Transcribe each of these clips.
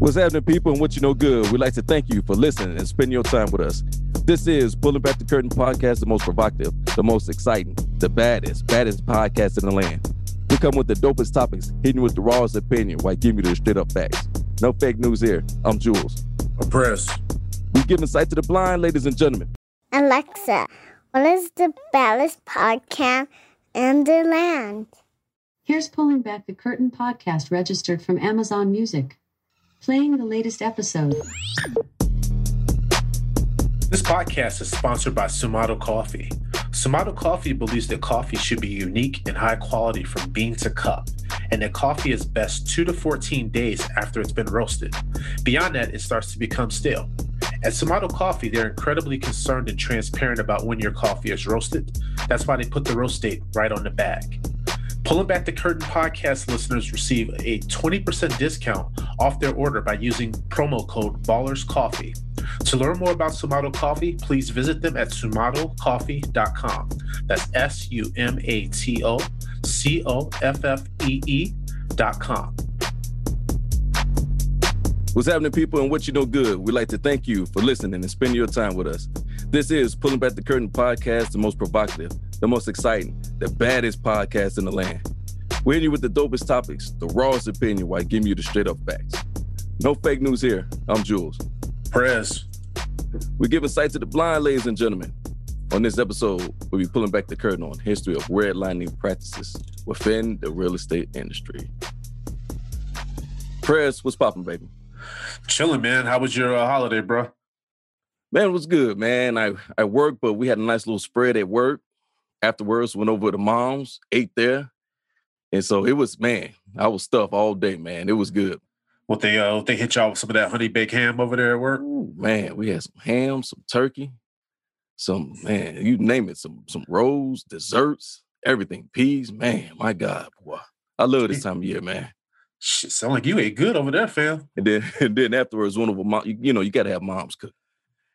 What's happening, people, and what you know good? We'd like to thank you for listening and spending your time with us. This is Pulling Back the Curtain podcast, the most provocative, the most exciting, the baddest, baddest podcast in the land. We come with the dopest topics, hitting with the rawest opinion while giving you the straight up facts. No fake news here. I'm Jules. I'm Press. We give insight to the blind, ladies and gentlemen. Alexa, what is the baddest podcast in the land? Here's Pulling Back the Curtain podcast registered from Amazon Music. Playing the latest episode. This podcast is sponsored by Sumato Coffee. Sumato Coffee believes that coffee should be unique and high quality from bean to cup, and that coffee is best 2 to 14 days after it's been roasted. Beyond that, it starts to become stale. At Sumato Coffee, they're incredibly concerned and transparent about when your coffee is roasted. That's why they put the roast date right on the bag. Pulling Back the Curtain podcast listeners receive a 20% discount off their order by using promo code Ballers Coffee. To learn more about Sumato Coffee, please visit them at sumatocoffee.com. That's S U M A T O C O F F E E.com. What's happening, people, and what you know good? We'd like to thank you for listening and spending your time with us. This is Pulling Back the Curtain podcast, the most provocative, the most exciting, the baddest podcast in the land. We're in you with the dopest topics, the rawest opinion while giving you the straight up facts. No fake news here. I'm Jules. Press. We give a sight to the blind, ladies and gentlemen. On this episode, we'll be pulling back the curtain on history of redlining practices within the real estate industry. Press, what's popping, baby? Chilling, man. How was your uh, holiday, bro? Man, it was good, man. I, I worked, but we had a nice little spread at work. Afterwards, went over to mom's, ate there. And so it was, man, I was stuffed all day, man. It was good. What they uh they hit y'all with some of that honey baked ham over there at work? Ooh, man, we had some ham, some turkey, some man, you name it, some some rolls, desserts, everything, peas. Man, my God, boy, I love this time of year, man. Shit, sound like you ate good over there, fam. And then and then afterwards, one of them, you, you know, you got to have mom's cook.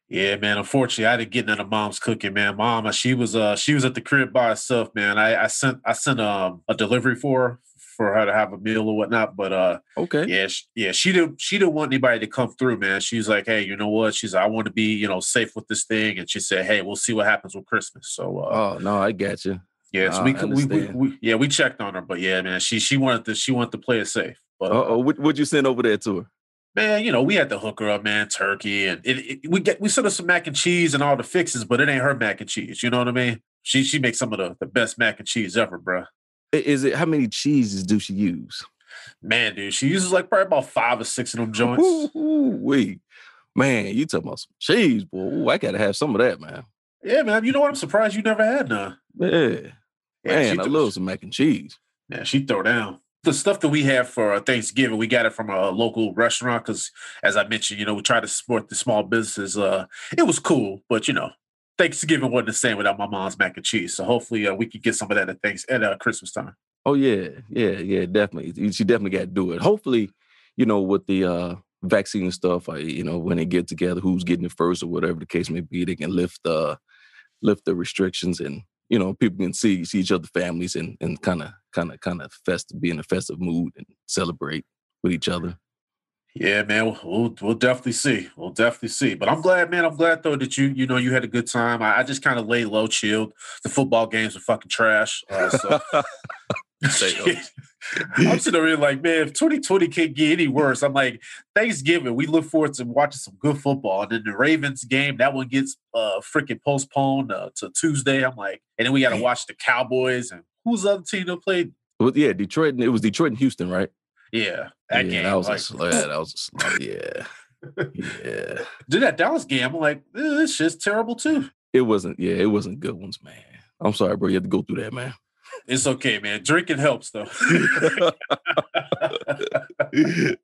Yeah, man. Unfortunately, I didn't get none of mom's cooking, man. Mama, she was uh she was at the crib by herself, man. I, I sent I sent um a delivery for her for her to have a meal or whatnot. But uh Okay. yeah, she, yeah, she didn't she didn't want anybody to come through, man. She's like, hey, you know what? She's I want to be, you know, safe with this thing. And she said, Hey, we'll see what happens with Christmas. So uh Oh no, I got you. yeah, so we, we, we, we yeah, we checked on her, but yeah, man, she she wanted to she wanted to play it safe. But Uh uh, oh, what would you send over there to her? Man, you know, we had to hook her up, man, turkey, and it, it, we get we sent her some mac and cheese and all the fixes, but it ain't her mac and cheese. You know what I mean? She she makes some of the, the best mac and cheese ever, bro. Is it how many cheeses do she use? Man, dude, she uses like probably about five or six of them joints. Wait, man, you talking about some cheese, boy? Ooh, I gotta have some of that, man. Yeah, man. You know what? I'm surprised you never had none. Yeah, man, she I th- love some mac and cheese. Yeah, she throw down. The stuff that we have for uh, Thanksgiving, we got it from a local restaurant because, as I mentioned, you know, we try to support the small businesses. Uh, it was cool, but you know, Thanksgiving wasn't the same without my mom's mac and cheese. So hopefully, uh, we could get some of that at thanks at uh, Christmas time. Oh yeah, yeah, yeah, definitely. She definitely got to do it. Hopefully, you know, with the uh vaccine stuff, I, you know, when they get together, who's getting it first or whatever the case may be, they can lift uh lift the restrictions and you know people can see see each other families and and kind of kind of kind of fest be in a festive mood and celebrate with each other. Yeah, man, we'll, we'll we'll definitely see. We'll definitely see. But I'm glad, man. I'm glad though that you you know you had a good time. I, I just kind of lay low, chilled. The football games were fucking trash. Uh, so I'm sitting there like, man, if 2020 can't get any worse, I'm like, Thanksgiving, we look forward to watching some good football. And then the Ravens game, that one gets uh freaking postponed uh, to Tuesday. I'm like, and then we got to watch the Cowboys and who's the other team that played? Well, yeah, Detroit. and- It was Detroit and Houston, right? Yeah, that yeah, game. that was like, a sl- yeah, that was a slaughter. Yeah, yeah. Did that Dallas game? I'm like, this shit's terrible too. It wasn't. Yeah, it wasn't good ones, man. I'm sorry, bro. You had to go through that, man. It's okay, man. Drinking helps though.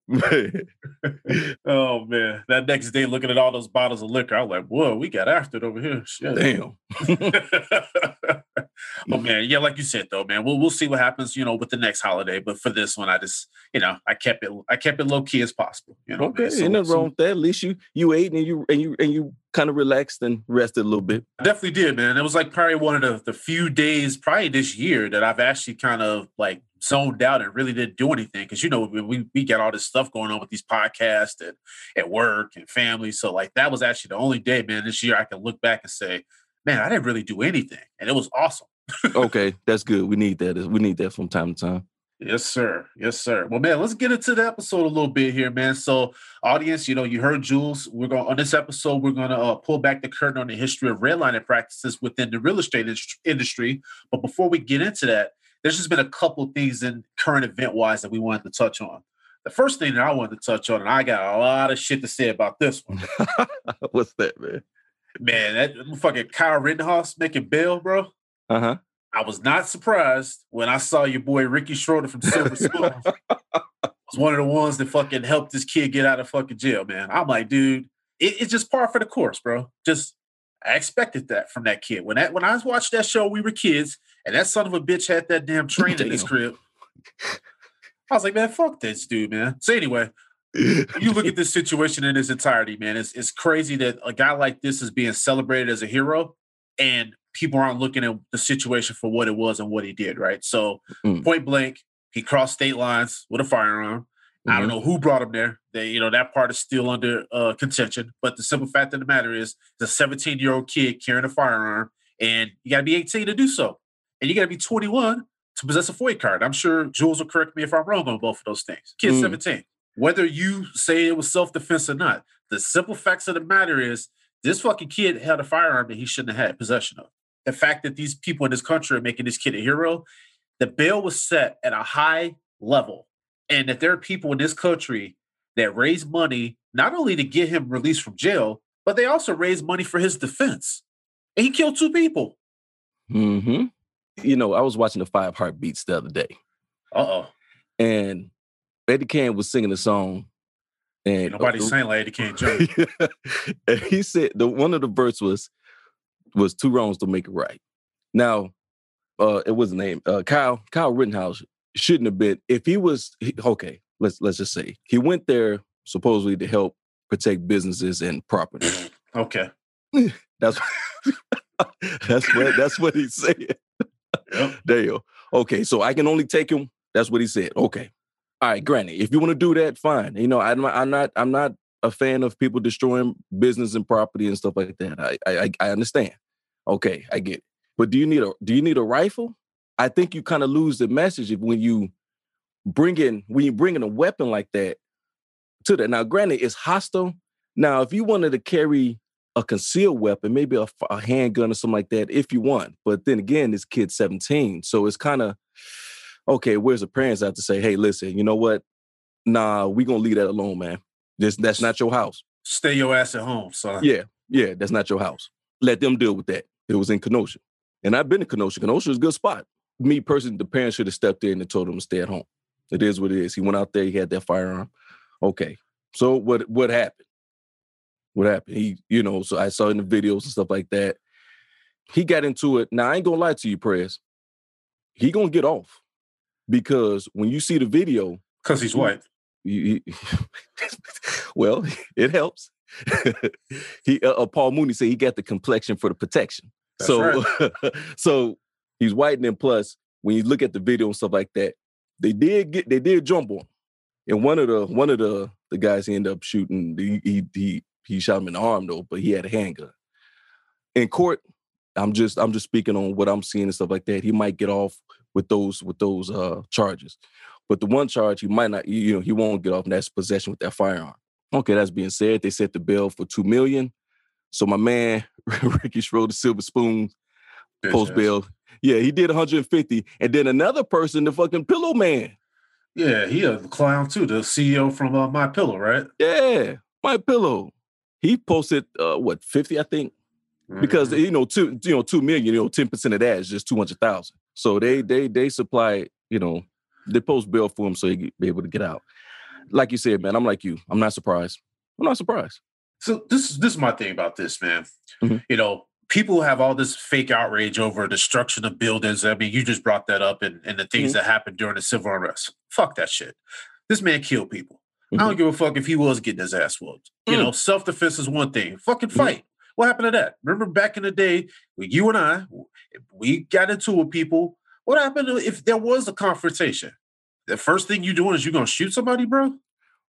Man. oh man, that next day looking at all those bottles of liquor, I was like, whoa, we got after it over here. Shit. Damn. oh man, yeah, like you said though, man, we'll we'll see what happens, you know, with the next holiday. But for this one, I just, you know, I kept it, I kept it low key as possible. You know, Okay. So- ain't nothing so wrong with that. At least you you ate and you and you and you kind of relaxed and rested a little bit. I definitely did, man. It was like probably one of the, the few days, probably this year, that I've actually kind of like zoned out and really didn't do anything. Cause you know, we, we, we got all this stuff going on with these podcasts and at work and family. So, like, that was actually the only day, man, this year I can look back and say, man, I didn't really do anything. And it was awesome. Okay, that's good. We need that. We need that from time to time. Yes, sir. Yes, sir. Well, man, let's get into the episode a little bit here, man. So, audience, you know, you heard Jules. We're going on this episode. We're going to uh, pull back the curtain on the history of redlining practices within the real estate indus- industry. But before we get into that, there's just been a couple things in current event wise that we wanted to touch on. The first thing that I wanted to touch on, and I got a lot of shit to say about this one, What's that, man? man. That fucking Kyle Rittenhouse making bail, bro. Uh huh. I was not surprised when I saw your boy Ricky Schroder from Silver Spoon was one of the ones that fucking helped this kid get out of fucking jail, man. I'm like, dude, it, it's just par for the course, bro. Just I expected that from that kid. When that when I watched that show, we were kids, and that son of a bitch had that damn train in his crib. I was like, man, fuck this dude, man. So anyway, you look at this situation in its entirety, man. It's it's crazy that a guy like this is being celebrated as a hero, and people aren't looking at the situation for what it was and what he did, right? So Mm. point blank, he crossed state lines with a firearm. I don't Mhm. know who brought him there. They, you know, that part is still under uh, contention. But the simple fact of the matter is, the 17 year old kid carrying a firearm, and you got to be 18 to do so, and you got to be 21 to possess a FOID card. I'm sure Jules will correct me if I'm wrong on both of those things. Kid Mm. 17. Whether you say it was self defense or not, the simple facts of the matter is, this fucking kid had a firearm that he shouldn't have had possession of. The fact that these people in this country are making this kid a hero, the bail was set at a high level and that there are people in this country that raise money not only to get him released from jail, but they also raise money for his defense. And he killed two people. hmm You know, I was watching the Five Heartbeats the other day, Uh oh. and Eddie Kane was singing a song, and Nobody saying like Eddie Kane Jr. and he said the one of the verse was was two wrongs to make it right. Now, uh, it was the name uh, Kyle Kyle Rittenhouse shouldn't have been if he was he- okay. Let's let's just say he went there supposedly to help protect businesses and property. Okay. That's that's what that's what he said. Yep. Damn. Okay, so I can only take him. That's what he said. Okay. All right, granny. If you want to do that, fine. You know, I'm I'm not I'm not a fan of people destroying business and property and stuff like that. I I, I- understand. Okay, I get it. But do you need a do you need a rifle? I think you kind of lose the message when you bring in when you bring in a weapon like that to that. Now, granted, it's hostile. Now, if you wanted to carry a concealed weapon, maybe a handgun or something like that, if you want. But then again, this kid's 17. So it's kind of okay, where's the parents out to say, hey, listen, you know what? Nah, we gonna leave that alone, man. This that's not your house. Stay your ass at home, son. Yeah, yeah, that's not your house. Let them deal with that. It was in Kenosha. And I've been to Kenosha. Kenosha is a good spot. Me personally, the parents should have stepped in and told him to stay at home. It is what it is. He went out there, he had that firearm. Okay. So what what happened? What happened? He, you know, so I saw in the videos and stuff like that. He got into it. Now I ain't gonna lie to you, Press. He gonna get off. Because when you see the video, Because he's white. You, you- well, it helps. he uh, uh, Paul Mooney said he got the complexion for the protection. That's so so he's white and then plus when you look at the video and stuff like that, they did get they did jump on him. And one of the one of the the guys he ended up shooting, he he he, he shot him in the arm though, but he had a handgun. In court, I'm just I'm just speaking on what I'm seeing and stuff like that. He might get off with those with those uh charges. But the one charge he might not, you know, he won't get off, and that's possession with that firearm. Okay, that's being said. They set the bill for two million. So my man Ricky Schroder, Silver Spoon, post bail. Yeah, he did 150. And then another person, the fucking pillow man. Yeah, he a clown too. The CEO from uh, My Pillow, right? Yeah, my pillow. He posted uh what 50, I think. Because Mhm. you know, two you know, two million, you know, 10% of that is just 200,000. So they they they supply, you know, they post bill for him so he can be able to get out. Like you said, man, I'm like you. I'm not surprised. I'm not surprised. So this is this is my thing about this, man. Mhm. You know, people have all this fake outrage over destruction of buildings. I mean, you just brought that up and, and the things that happened during the civil unrest. Fuck that shit. This man killed people. I don't give a fuck if he was getting his ass whooped. You Mm. know, self defense is one thing. Fucking Mhm. fight. What happened to that? Remember back in the day, you and I, we got into it with people. What happened if there was a confrontation? The first thing you're doing is you're gonna shoot somebody, bro?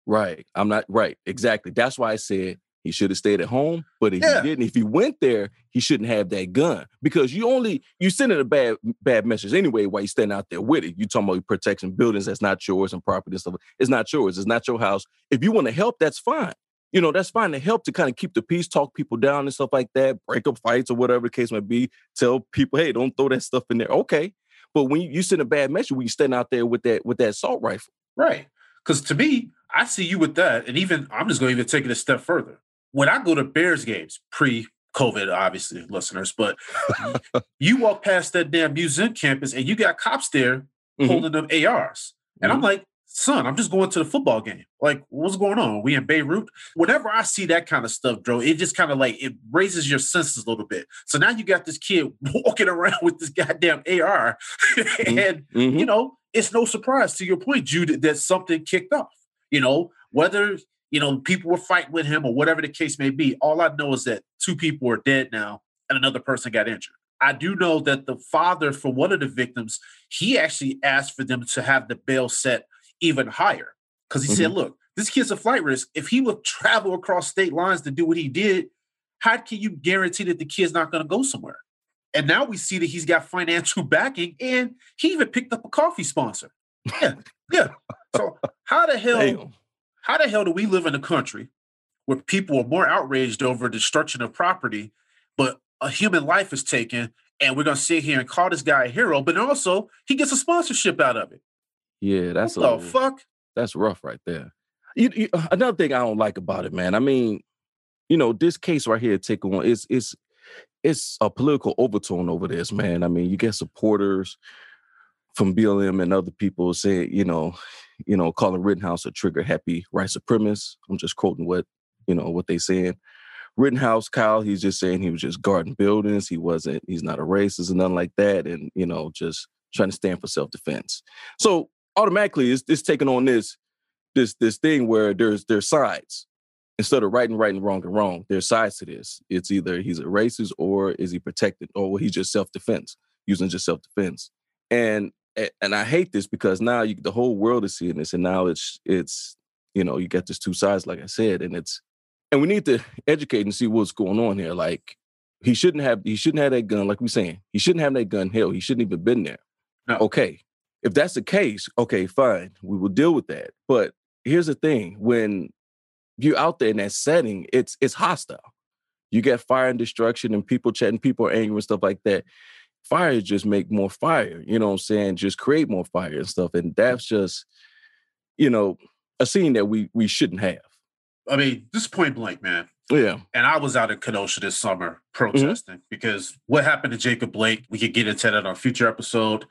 Right. I'm not right. Exactly. That's why I said he should have stayed at home. But if Yeah. he didn't, if he went there, he shouldn't have that gun because you only you sending a bad bad message anyway. While you standing out there with it, you talking about protecting buildings that's not yours and property and stuff. It's not yours. It's not your house. If you want to help, that's fine. You know, that's fine to help to kind of keep the peace, talk people down and stuff like that, break up fights or whatever the case might be. Tell people, hey, don't throw that stuff in there. Okay. But when you, you send a bad message, when you stand out there with that with that assault rifle. Right. Because to me, I see you with that. And even I'm just going to even take it a step further. When I go to Bears games, pre COVID, obviously, listeners, but you walk past that damn museum campus and you got cops there Mhm. holding them ARs. And I'm Mhm. like, son, I'm just going to the football game. Like, what's going on? We in Beirut? Whenever I see that kind of stuff, bro, it just kind of like it raises your senses a little bit. So now you got this kid walking around with this goddamn AR. and Mhm. you know, it's no surprise to your point, Jude, that something kicked off. You know, whether you know people were fighting with him or whatever the case may be. All I know is that two people are dead now and another person got injured. I do know that the father for one of the victims, he actually asked for them to have the bail set even higher because he said, mm-hmm. "Look, this kid's a flight risk. If he would travel across state lines to do what he did, how can you guarantee that the kid's not going to go somewhere?" And now we see that he's got financial backing and he even picked up a coffee sponsor. Yeah, yeah. So how the hell Damn. how the hell do we live in a country where people are more outraged over destruction of property, but a human life is taken, and we're gonna sit here and call this guy a hero, but also he gets a sponsorship out of it. Yeah, that's what a the fuck? that's rough right there. You, you- uh, another thing I don't like about it, man. I mean, you know, this case right here take on it's it's it's a political overtone over this, man. I mean, you get supporters from BLM and other people saying, you know, you know, calling Rittenhouse a trigger happy white supremacist. I'm just quoting what you know what they saying. Rittenhouse, Kyle, he's just saying he was just guarding buildings. He wasn't. He's not a racist and nothing like that. And you know, just trying to stand for self defense. So automatically, it's, it's taking on this this this thing where there's there's sides instead of right and right and wrong and wrong. There's sides to this. It's either he's a racist or is he protected or he's just self defense using just self defense. And and I hate this because now you, the whole world is seeing this, and now it's it's you know you get this two sides, like I said, and it's and we need to educate and see what's going on here. Like he shouldn't have he shouldn't have that gun, like we're saying he shouldn't have that gun. Hell, he shouldn't even been there. No. Okay, if that's the case, okay, fine, we will deal with that. But here's the thing: when you're out there in that setting, it's it's hostile. You get fire and destruction, and people chatting, people are angry and stuff like that. Fire just make more fire, you know what I'm saying? Just create more fire and stuff. And that's just, you know, a scene that we we shouldn't have. I mean, this point blank, man. Yeah. And I was out in Kenosha this summer Mm-hmm. protesting because what happened to Jacob Blake, we could get into that on a future episode.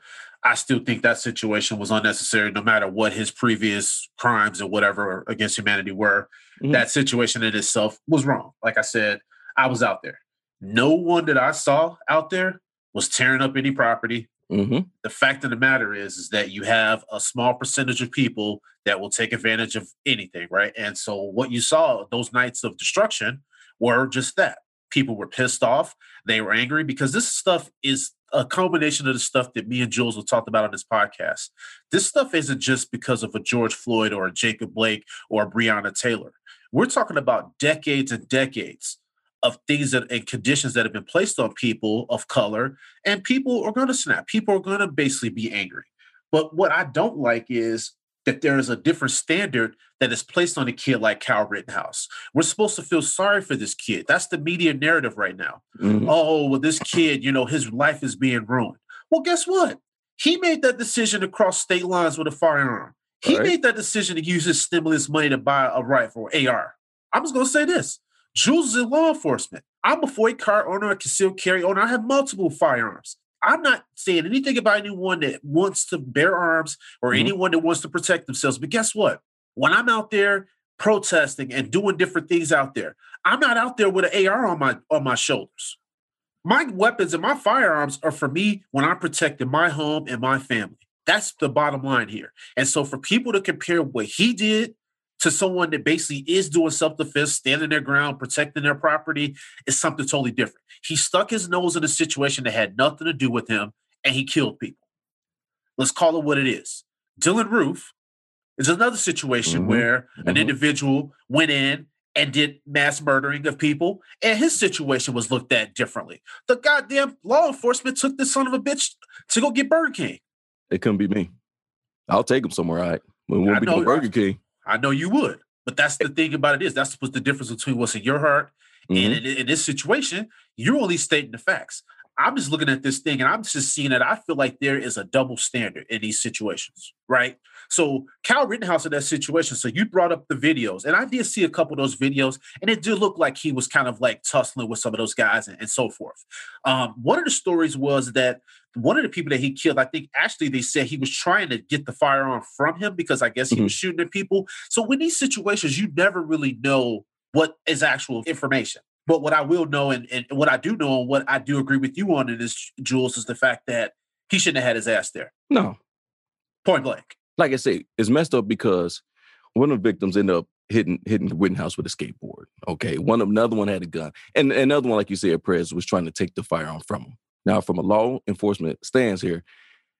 I still think that situation was unnecessary, no matter what his previous crimes or whatever against humanity were. Mhm. That situation in itself was wrong. Like I said, I was out there. No one that I saw out there was tearing up any property. hmm The fact of the matter is, is that you have a small percentage of people that will take advantage of anything, right? And so what you saw those nights of destruction were just that. People were pissed off. They were angry because this stuff is a combination of the stuff that me and Jules have talked about on this podcast. This stuff isn't just because of a George Floyd or a Jacob Blake or a Breonna Taylor. We're talking about decades and decades of things that and conditions that have been placed on people of color, and people are going to snap. People are going to basically be angry. But what I don't like is that there is a different standard that is placed on a kid like Kyle Rittenhouse. We're supposed to feel sorry for this kid. That's the media narrative right now. hmm Oh, well, this kid, you know, his life is being ruined. Well, guess what? He made that decision to cross state lines with a firearm. He Right. made that decision to use his stimulus money to buy a rifle, AR. I'm just gonna say this. Jules is in law enforcement. I'm a FOID car owner, a concealed carry owner. I have multiple firearms. I'm not saying anything about anyone that wants to bear arms or Mhm. anyone that wants to protect themselves. But guess what? When I'm out there protesting and doing different things out there, I'm not out there with an AR on my on my shoulders. My weapons and my firearms are for me when I'm protecting my home and my family. That's the bottom line here. And so for people to compare what he did to someone that basically is doing self-defense, standing their ground, protecting their property, is something totally different. He stuck his nose in a situation that had nothing to do with him and he killed people. Let's call it what it is. Dylann Roof is another situation Mhm, where an mhm. individual went in and did mass murdering of people, and his situation was looked at differently. The goddamn law enforcement took this son of a bitch to go get Burger King. It couldn't be me. I'll take him somewhere. All right. It I won't be no know- Burger King. I know you would, but that's the thing about it is that's what's the difference between what's in your heart Mhm. and in, in this situation, you're only stating the facts. I'm just looking at this thing and I'm just seeing that I feel like there is a double standard in these situations, right? So Cal Rittenhouse in that situation. So you brought up the videos, and I did see a couple of those videos, and it did look like he was kind of like tussling with some of those guys and, and so forth. Um, one of the stories was that one of the people that he killed, I think actually they said he was trying to get the firearm from him because I guess he was shooting at people. So in these situations, you never really know what is actual information. But what I will know, and, and what I do know, and what I do agree with you on in this, Jules, is the fact that he shouldn't have had his ass there. No, Point blank. like I say, it's messed up because one of the victims ended up hitting hitting Rittenhouse with a skateboard. Okay, one of another one had a gun, and another one, like you said, Press was trying to take the firearm from him. Now, from a law enforcement stance here,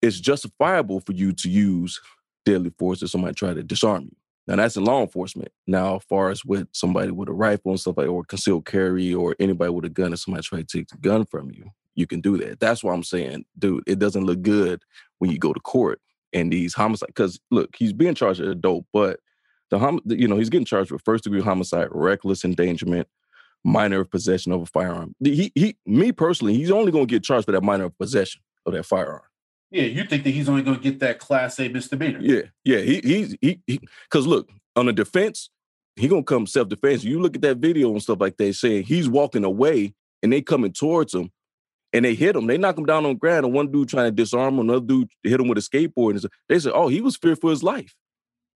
it's justifiable for you to use deadly force if somebody try to disarm you. Now that's in law enforcement. Now, as far as with somebody with a rifle and stuff like, or concealed carry, or anybody with a gun, if somebody try to take the gun from you, you can do that. That's why I'm saying, dude, it doesn't look good when you go to court and these homicide. Because look, he's being charged as adult, but the hom, you know, he's getting charged with first degree homicide, reckless endangerment, minor possession of a firearm. He, he, me personally, he's only going to get charged for that minor possession of that firearm. Yeah, you think that he's only going to get that class A misdemeanor? Yeah, yeah. He he's he because look on the defense, he gonna come self defense. You look at that video and stuff like that, saying he's walking away and they coming towards him, and they hit him. They knock him down on the ground, and one dude trying to disarm him, another dude hit him with a skateboard. And they said, "Oh, he was feared for his life."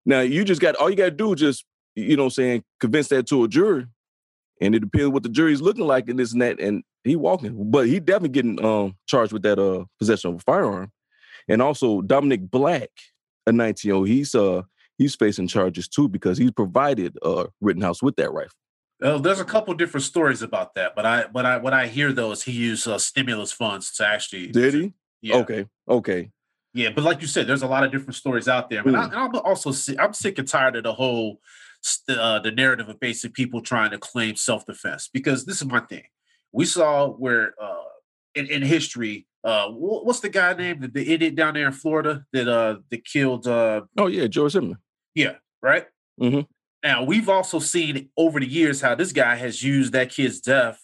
Now you just got all you got to do is just you know what I'm saying convince that to a jury, and it depends what the jury's looking like and this and that. And he walking, but he definitely getting um charged with that uh possession of a firearm, and also Dominic Black a 19 year old. He's uh he's facing charges too because he's provided uh Rittenhouse with that rifle. Well, there's a couple different stories about that, but I, but I, what I hear though is he used uh, stimulus funds to actually. Did he? Yeah. Okay, okay. Yeah, but like you said, there's a lot of different stories out there. But I, Mm. and I'm also si- I'm sick and tired of the whole uh, the narrative of basic people trying to claim self defense because this is my thing. We saw where uh, in, in history, uh, what's the guy named the, the idiot down there in Florida that uh that killed uh Oh yeah, George Zimmerman. yeah right. Mhm. Now we've also seen over the years how this guy has used that kid's death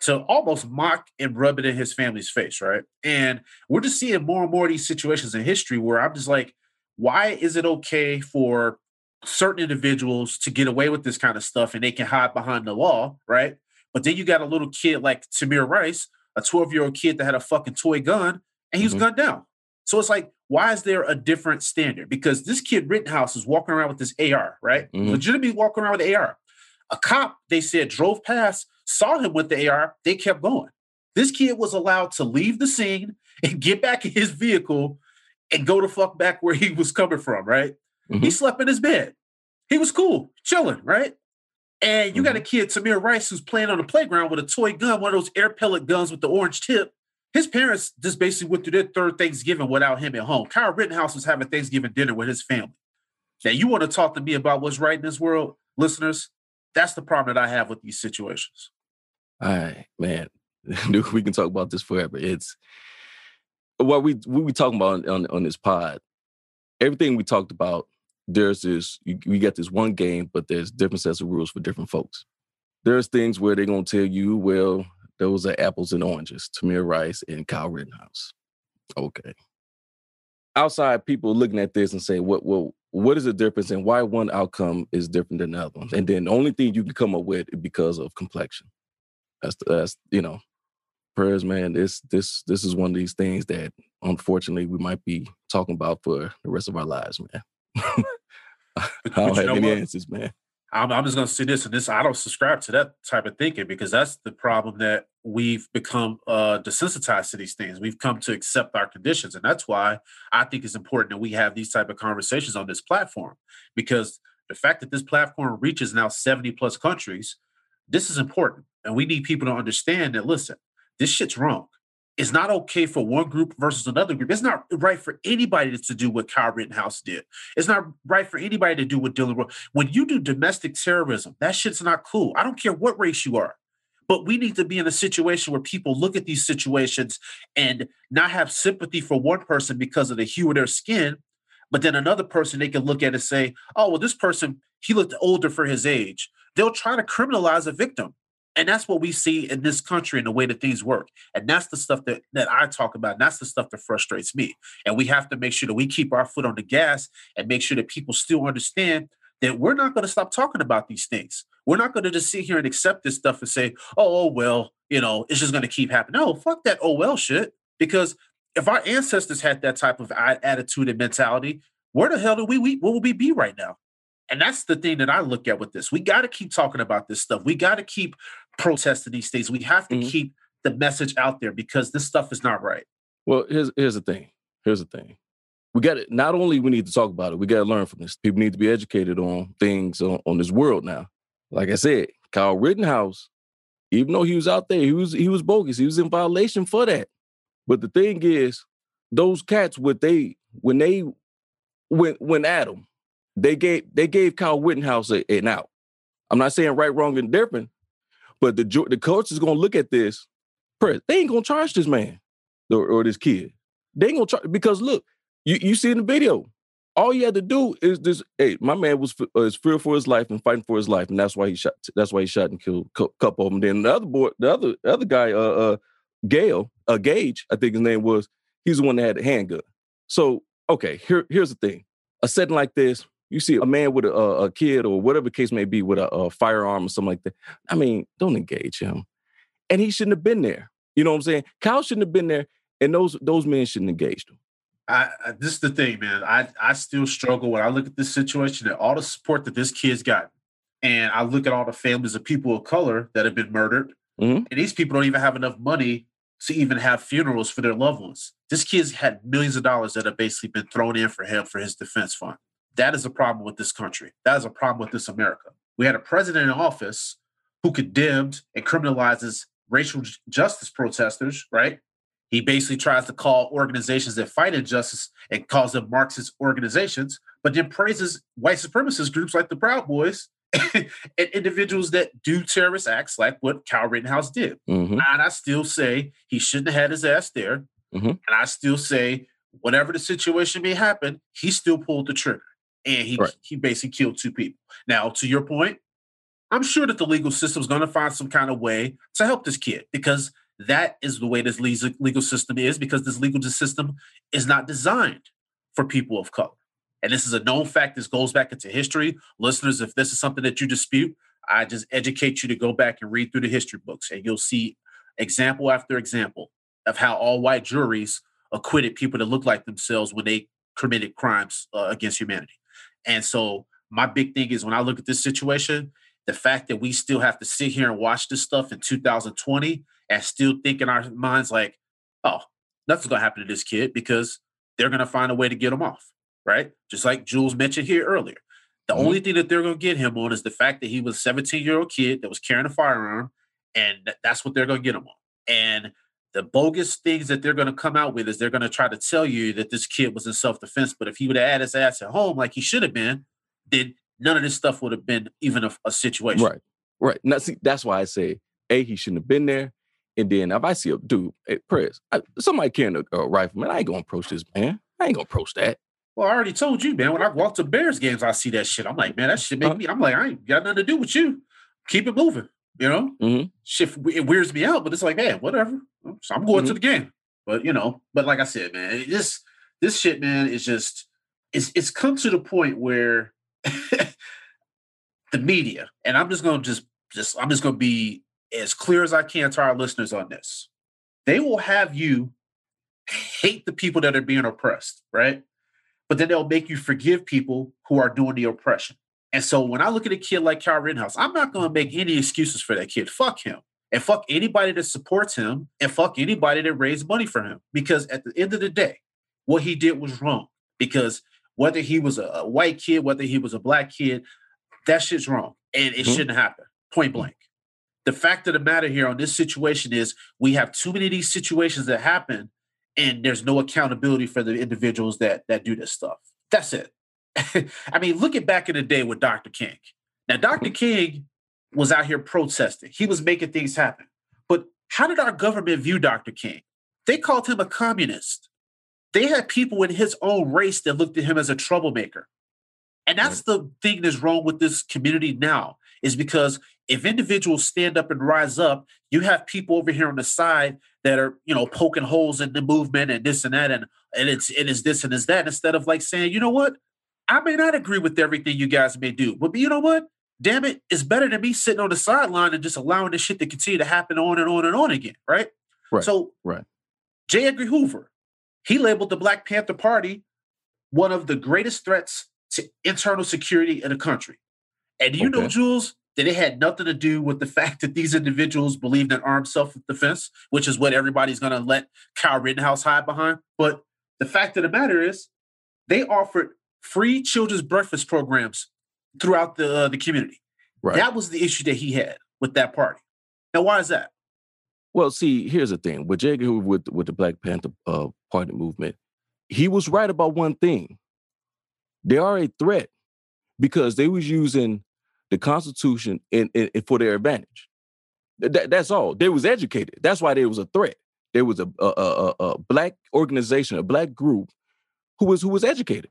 to almost mock and rub it in his family's face, right? And we're just seeing more and more of these situations in history where I'm just like, why is it okay for certain individuals to get away with this kind of stuff and they can hide behind the law, right? But then you got a little kid like Tamir Rice, a 12 year old kid that had a fucking toy gun and he was Mhm. gunned down. So it's like, why is there a different standard? Because this kid Rittenhouse is walking around with this AR, right? Mhm. Legitimately walking around with the AR. A cop, they said, drove past, saw him with the AR, they kept going. This kid was allowed to leave the scene and get back in his vehicle and go to fuck back where he was coming from, right? He Mhm. slept in his bed. He was cool, chilling, right? And you got a mm-hmm. kid, Tamir Rice, who's playing on the playground with a toy gun, one of those air pellet guns with the orange tip. His parents just basically went through their third Thanksgiving without him at home. Kyle Rittenhouse was having Thanksgiving dinner with his family. Now, you want to talk to me about what's right in this world, listeners? That's the problem that I have with these situations. All right, man. Dude, we can talk about this forever. It's what we we talking about on, on this pod. Everything we talked about, there's this you, we got this one game, but there's different sets of rules for different folks. There's things where they're gonna tell you, well, those are apples and oranges, Tamir Rice and Kyle Rittenhouse. Okay. Outside people looking at this and say, what what what is the difference and why one outcome is different than the other one? And then the only thing you can come up with is because of complexion. That's that's you know, prayers, man. This this this is one of these things that unfortunately we might be talking about for the rest of our lives, man. I don't have any what? answers, man. I'm, I'm just going to say this, and this I don't subscribe to that type of thinking because that's the problem that we've become uh, desensitized to these things. We've come to accept our conditions, and that's why I think it's important that we have these type of conversations on this platform because the fact that this platform reaches now 70 plus countries, this is important, and we need people to understand that. Listen, this shit's wrong it's not okay for one group versus another group. It's not right for anybody to do what Kyle Rittenhouse did. It's not right for anybody to do what Dylann Roof. When you do domestic terrorism, that shit's not cool. I don't care what race you are. But we need to be in a situation where people look at these situations and not have sympathy for one person because of the hue of their skin, but then another person they can look at and say, oh, well, this person, he looked older for his age. They'll try to criminalize a victim and that's what we see in this country and the way that things work. And that's the stuff that, that I talk about. And that's the stuff that frustrates me. And we have to make sure that we keep our foot on the gas and make sure that people still understand that we're not going to stop talking about these things. We're not going to just sit here and accept this stuff and say, oh, oh well, you know, it's just going to keep happening. No, fuck that oh well shit. Because if our ancestors had that type of attitude and mentality, where the hell do we, we would we be right now? And that's the thing that I look at with this. We got to keep talking about this stuff. We got to keep protesting these things. We have to mm-hmm. keep the message out there because this stuff is not right. Well, here's here's the thing. Here's the thing. We got it. Not only we need to talk about it, we got to learn from this. People need to be educated on things on, on this world now. Like I said, Kyle Rittenhouse, even though he was out there, he was he was bogus. He was in violation for that. But the thing is, those cats, what they when they when when Adam, they gave they gave Kyle Rittenhouse a, an out. I'm not saying right, wrong, and different, but the the coach is gonna look at this. They ain't gonna charge this man or, or this kid. They ain't gonna charge because look, you you see in the video, all you had to do is this. Hey, my man was uh, is for his life and fighting for his life, and that's why he shot. That's why he shot and killed a couple of them. Then the other boy, the other the other guy, uh, uh, Gale, uh, Gage, I think his name was. He's the one that had the handgun. So okay, here here's the thing. A setting like this, you see a man with a, a kid or whatever case may be with a, a, firearm or something like that. I mean, don't engage him. And he shouldn't have been there. You know what I'm saying? Kyle shouldn't have been there, and those those men shouldn't engage him. I, I, this is the thing, man. I I still struggle when I look at this situation and all the support that this kid's got, and I look at all the families of people of color that have been murdered, mm-hmm. and these people don't even have enough money to even have funerals for their loved ones. This kid's had millions of dollars that have basically been thrown in for him for his defense fund. That is a problem with this country. That is a problem with this America. We had a president in office who condemned and criminalizes racial justice protesters, right? He basically tries to call organizations that fight injustice and calls them Marxist organizations, but then praises white supremacist groups like the Proud Boys and individuals that do terrorist acts like what Kyle Rittenhouse did. Mm-hmm. And I still say he shouldn't have had his ass there. Mm-hmm. And I still say, whatever the situation may happen, he still pulled the trigger and he right. he basically killed two people. Now, to your point, I'm sure that the legal system is going to find some kind of way to help this kid because that is the way this legal system is because this legal system is not designed for people of color. And this is a known fact. This goes back into history. Listeners, if this is something that you dispute, I just educate you to go back and read through the history books, and you'll see example after example of how all white juries acquitted people that look like themselves when they committed crimes uh, against humanity. And so my big thing is when I look at this situation, the fact that we still have to sit here and watch this stuff in 2020 and still think in our minds like, oh, nothing's gonna happen to this kid because they're gonna find a way to get him off, right? Just like Jules mentioned here earlier. The mm-hmm. only thing that they're gonna get him on is the fact that he was a 17 year old kid that was carrying a firearm, and that's what they're gonna get him on. And the bogus things that they're going to come out with is they're going to try to tell you that this kid was in self defense. But if he would have had his ass at home like he should have been, then none of this stuff would have been even a, a situation. Right. Right. Now, see, that's why I say, A, he shouldn't have been there. And then if I see a dude, hey, press, I, somebody carrying a, a rifle, man, I ain't going to approach this man. I ain't going to approach that. Well, I already told you, man. When I walk to Bears games, I see that shit. I'm like, man, that shit make uh, me. I'm like, I ain't got nothing to do with you. Keep it moving. You know, mm-hmm. shit it weirds me out, but it's like, man, whatever. So I'm going mm-hmm. to the game. But you know, but like I said, man, just this shit, man, is just it's it's come to the point where the media, and I'm just gonna just just I'm just gonna be as clear as I can to our listeners on this. They will have you hate the people that are being oppressed, right? But then they'll make you forgive people who are doing the oppression. And so when I look at a kid like Kyle Rittenhouse, I'm not going to make any excuses for that kid. Fuck him. And fuck anybody that supports him and fuck anybody that raised money for him. Because at the end of the day, what he did was wrong. Because whether he was a, a white kid, whether he was a black kid, that shit's wrong. And it mm-hmm. shouldn't happen. Point blank. The fact of the matter here on this situation is we have too many of these situations that happen and there's no accountability for the individuals that that do this stuff. That's it. I mean, look at back in the day with Dr. King. Now, Dr. King was out here protesting. He was making things happen. But how did our government view Dr. King? They called him a communist. They had people in his own race that looked at him as a troublemaker. And that's the thing that's wrong with this community now, is because if individuals stand up and rise up, you have people over here on the side that are, you know, poking holes in the movement and this and that, and and it's it is this and it's that, instead of like saying, you know what, I may not agree with everything you guys may do, but you know what? Damn it, it's better than me sitting on the sideline and just allowing this shit to continue to happen on and on and on again, right? Right. So, right. J. Edgar Hoover, he labeled the Black Panther Party one of the greatest threats to internal security in the country. And you okay. know, Jules, that it had nothing to do with the fact that these individuals believed in armed self-defense, which is what everybody's going to let Kyle Rittenhouse hide behind. But the fact of the matter is, they offered free children's breakfast programs throughout the uh, the community. Right. That was the issue that he had with that party. Now, why is that? Well, see, here's the thing with J. Edgar with with the Black Panther uh, Party movement, he was right about one thing. They are a threat because they was using the Constitution in, in, in for their advantage. That, that's all. They was educated. That's why they was a threat. There was a, a, a, a black organization, a black group, who was who was educated.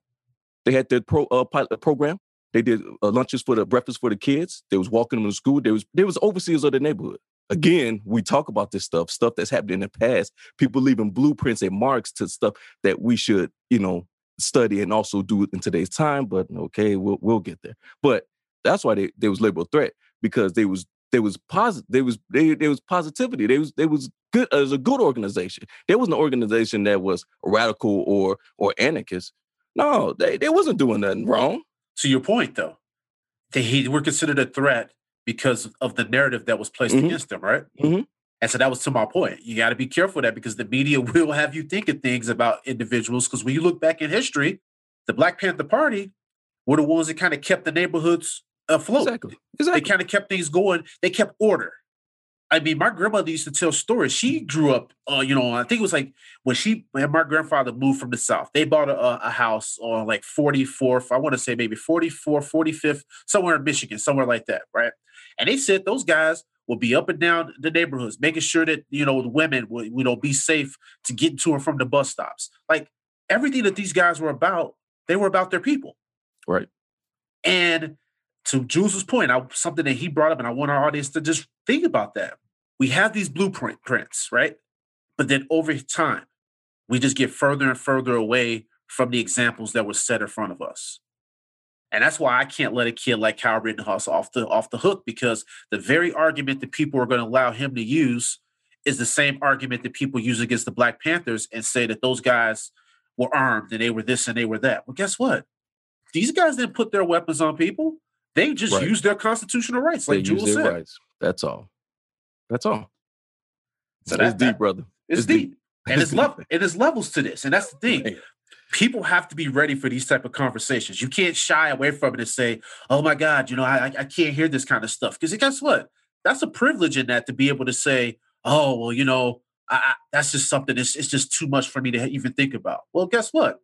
They had their pro uh, pilot program. They did uh, lunches for the breakfast for the kids. They was walking them to school. There was there was overseers of the neighborhood. Again, we talk about this stuff, stuff that's happened in the past. People leaving blueprints and marks to stuff that we should, you know, study and also do in today's time. But okay, we'll we'll get there. But that's why they, they was labeled threat because they was they was positive. They was they there was positivity. They was they was good as a good organization. There was an organization that was radical or or anarchist. No, they they wasn't doing nothing wrong. To your point, though, they were considered a threat because of the narrative that was placed mm-hmm. against them, right? Mm-hmm. And so that was to my point. You got to be careful that because the media will have you thinking things about individuals. Because when you look back in history, the Black Panther Party were the ones that kind of kept the neighborhoods afloat. Exactly. exactly. They kind of kept things going. They kept order. I mean, my grandmother used to tell stories. She grew up, uh, you know, I think it was like when she, when my grandfather moved from the South, they bought a, a house on like 44th, I want to say maybe 44th, 45th, somewhere in Michigan, somewhere like that, right? And they said those guys will be up and down the neighborhoods, making sure that, you know, the women will, you know, be safe to get to and from the bus stops. Like everything that these guys were about, they were about their people. Right. And to Jules's point, I, something that he brought up, and I want our audience to just think about that. We have these blueprint prints, right? But then over time, we just get further and further away from the examples that were set in front of us. And that's why I can't let a kid like Kyle Rittenhouse off the off the hook because the very argument that people are going to allow him to use is the same argument that people use against the Black Panthers and say that those guys were armed and they were this and they were that. Well, guess what? These guys didn't put their weapons on people. They just right. use their constitutional rights, like Jules said. Rights. That's all. That's all. So that's deep, brother. It's, it's deep. deep. and it's level. It is levels to this, and that's the thing. Man. People have to be ready for these type of conversations. You can't shy away from it and say, "Oh my God, you know, I I can't hear this kind of stuff." Because guess what? That's a privilege in that to be able to say, "Oh, well, you know, I, I, that's just something. It's, it's just too much for me to even think about." Well, guess what?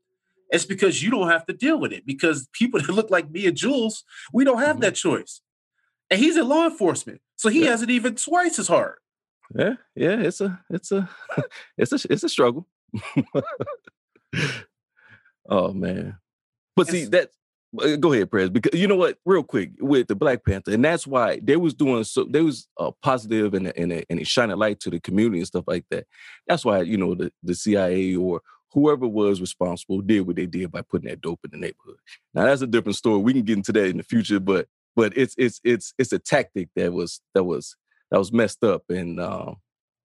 It's because you don't have to deal with it because people that look like me and Jules, we don't have mm-hmm. that choice. And he's in law enforcement, so he yeah. has it even twice as hard. Yeah, yeah, it's a, it's a, it's a, it's a struggle. oh man, but see that uh, go ahead, Prez. Because you know what, real quick with the Black Panther, and that's why they was doing so. They was uh, positive and and and a shining light to the community and stuff like that. That's why you know the the CIA or whoever was responsible did what they did by putting that dope in the neighborhood. Now that's a different story. We can get into that in the future, but but it's it's it's it's a tactic that was that was that was messed up, and uh,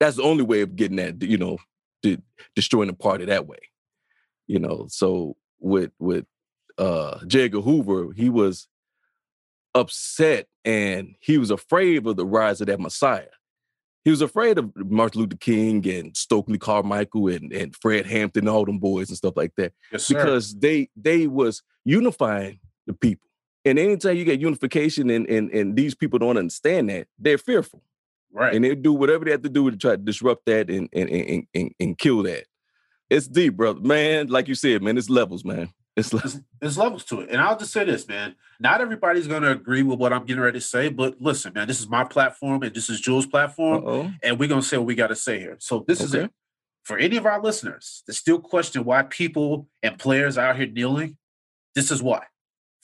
that's the only way of getting that you know de- destroying the party that way. You know, so with with uh J. Edgar Hoover, he was upset and he was afraid of the rise of that Messiah. He was afraid of Martin Luther King and Stokely Carmichael and, and Fred Hampton, all them boys and stuff like that. Yes, because they they was unifying the people. And anytime you get unification and, and and these people don't understand that, they're fearful. right. And they do whatever they have to do to try to disrupt that and and and, and, and kill that. It's deep, brother. Man, like you said, man, it's levels, man. It's levels. There's levels to it. And I'll just say this, man. Not everybody's going to agree with what I'm getting ready to say, but listen, man, this is my platform and this is Jules' platform, Uh-oh. and we're going to say what we got to say here. So this is it. For any of our listeners that still question why people and players are out here kneeling, this is why.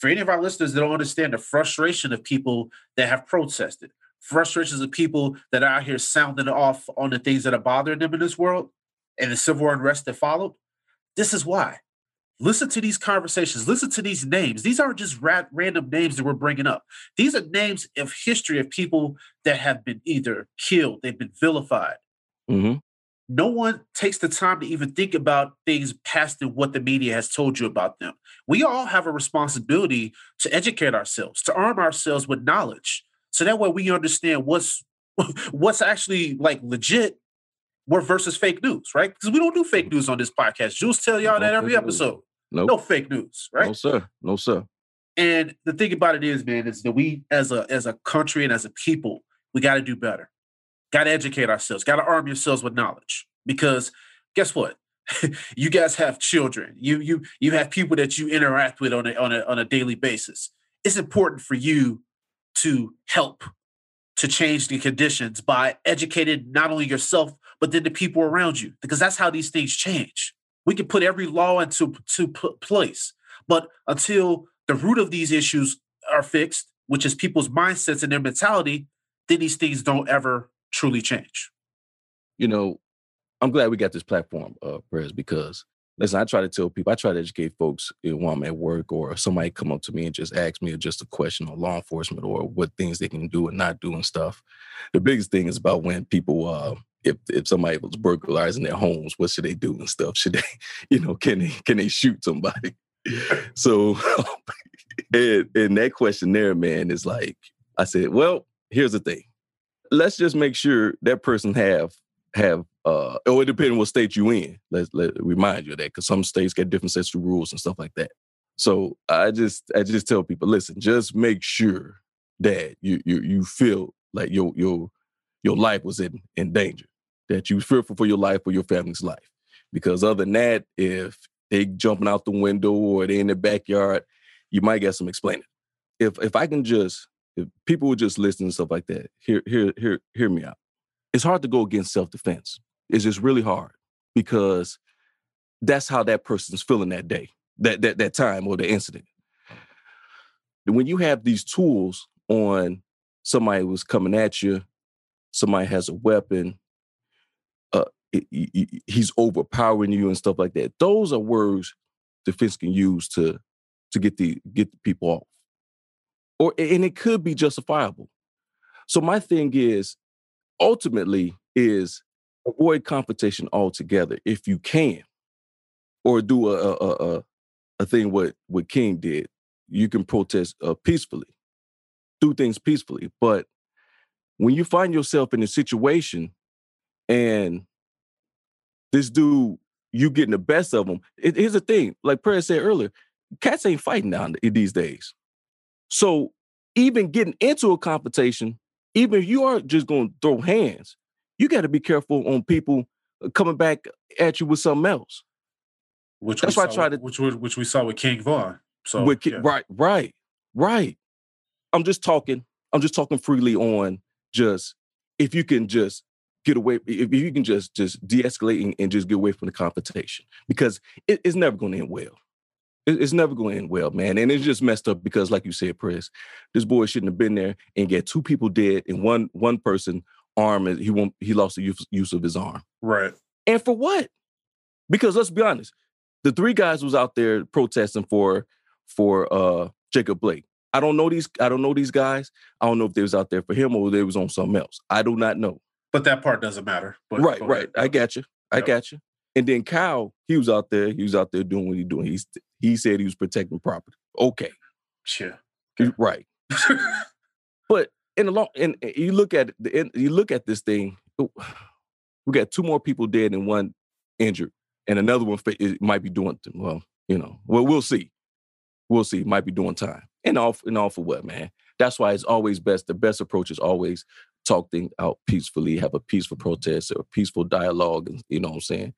For any of our listeners that don't understand the frustration of people that have protested, frustrations of people that are out here sounding off on the things that are bothering them in this world and the civil unrest that followed, this is why. Listen to these conversations. Listen to these names. These aren't just ra- random names that we're bringing up. These are names of history of people that have been either killed, they've been vilified. hmm No one takes the time to even think about things past than what the media has told you about them. We all have a responsibility to educate ourselves, to arm ourselves with knowledge, so that way we understand what's what's actually like legit what versus fake news, right? Because we don't do fake news on this podcast. Jules tell y'all No that every episode. Nope. No fake news, right? No, sir. No, sir. And the thing about it is, man, is that we as a as a country and as a people, we got to do better. Got to educate ourselves. Got to arm yourselves with knowledge. Because guess what? you guys have children. You you you have people that you interact with on a on a on a daily basis. It's important for you to help to change the conditions by educating not only yourself but then the people around you because that's how these things change. We can put every law into to place, but until the root of these issues are fixed, which is people's mindsets and their mentality, then these things don't ever truly change. You know, I'm glad we got this platform, uh, Press, because listen, I try to tell people, I try to educate folks you know, while I'm at work or somebody come up to me and just ask me just a question on law enforcement or what things they can do and not do and stuff. The biggest thing is about when people uh if if somebody was burglarizing their homes, what should they do and stuff? Should they, you know, can they can they shoot somebody? so and, and that question there, man, is like I said, well, here's the thing. Let's just make sure that person have have uh or it depends what state you in. Let's let remind you of that because some states get different sets of rules and stuff like that. So I just I just tell people, listen, just make sure that you you you feel like your your your life was in in danger, that you fearful for your life or your family's life. Because other than that, if they jumping out the window or they in the backyard, you might get some explaining. If if I can just if people would just listen and stuff like that, hear hear hear hear me out. It's hard to go against self-defense. It's just really hard because that's how that person's feeling that day, that that that time or the incident. When you have these tools on somebody who's coming at you, somebody has a weapon, uh, it- it- he's overpowering you and stuff like that. Those are words defense can use to to get the get the people off, or and it could be justifiable. So my thing is, ultimately, is avoid confrontation altogether if you can, or do a a a, a, thing what what King did. You can protest uh, peacefully, do things peacefully, but when you find yourself in a situation and this dude, you getting the best of him. It, here's the thing, like Press said earlier, cats ain't fighting down these days. So even getting into a confrontation, even if you aren't just going to throw hands, you got to be careful on people uh, coming back at you with something else. Which That's why I try to- which we- which we saw with King Von. So with yeah. right, right, right. I'm just talking. I'm just talking freely on just if you can just get away, if you can just just de-escalate and, and just get away from the confrontation because it, it's never going to end well. It's never going to end well, man. And it's just messed up because, like you said, Press, this boy shouldn't have been there and get two people dead and one one person arm he won't he lost the use, use of his arm. Right. And for what? Because let's be honest, the three guys was out there protesting for for uh Jacob Blake. I don't know these. I don't know these guys. I don't know if they was out there for him or they was on something else. I do not know. But that part doesn't matter. But, right, right. I got you. I yep. got you. And then Kyle, he was out there. He was out there doing what he doing. He's he said he was protecting property. Okay. Sure. Right. but in the long, and you look at the, you look at this thing. Oh, we got two more people dead and one injured, and another one might be doing well. You know, well, we'll see. We'll see. Might be doing time. And all, and all for what, man? That's why it's always best. The best approach is always talk things out peacefully, have a peaceful protest or a peaceful dialogue. And you know what I'm saying?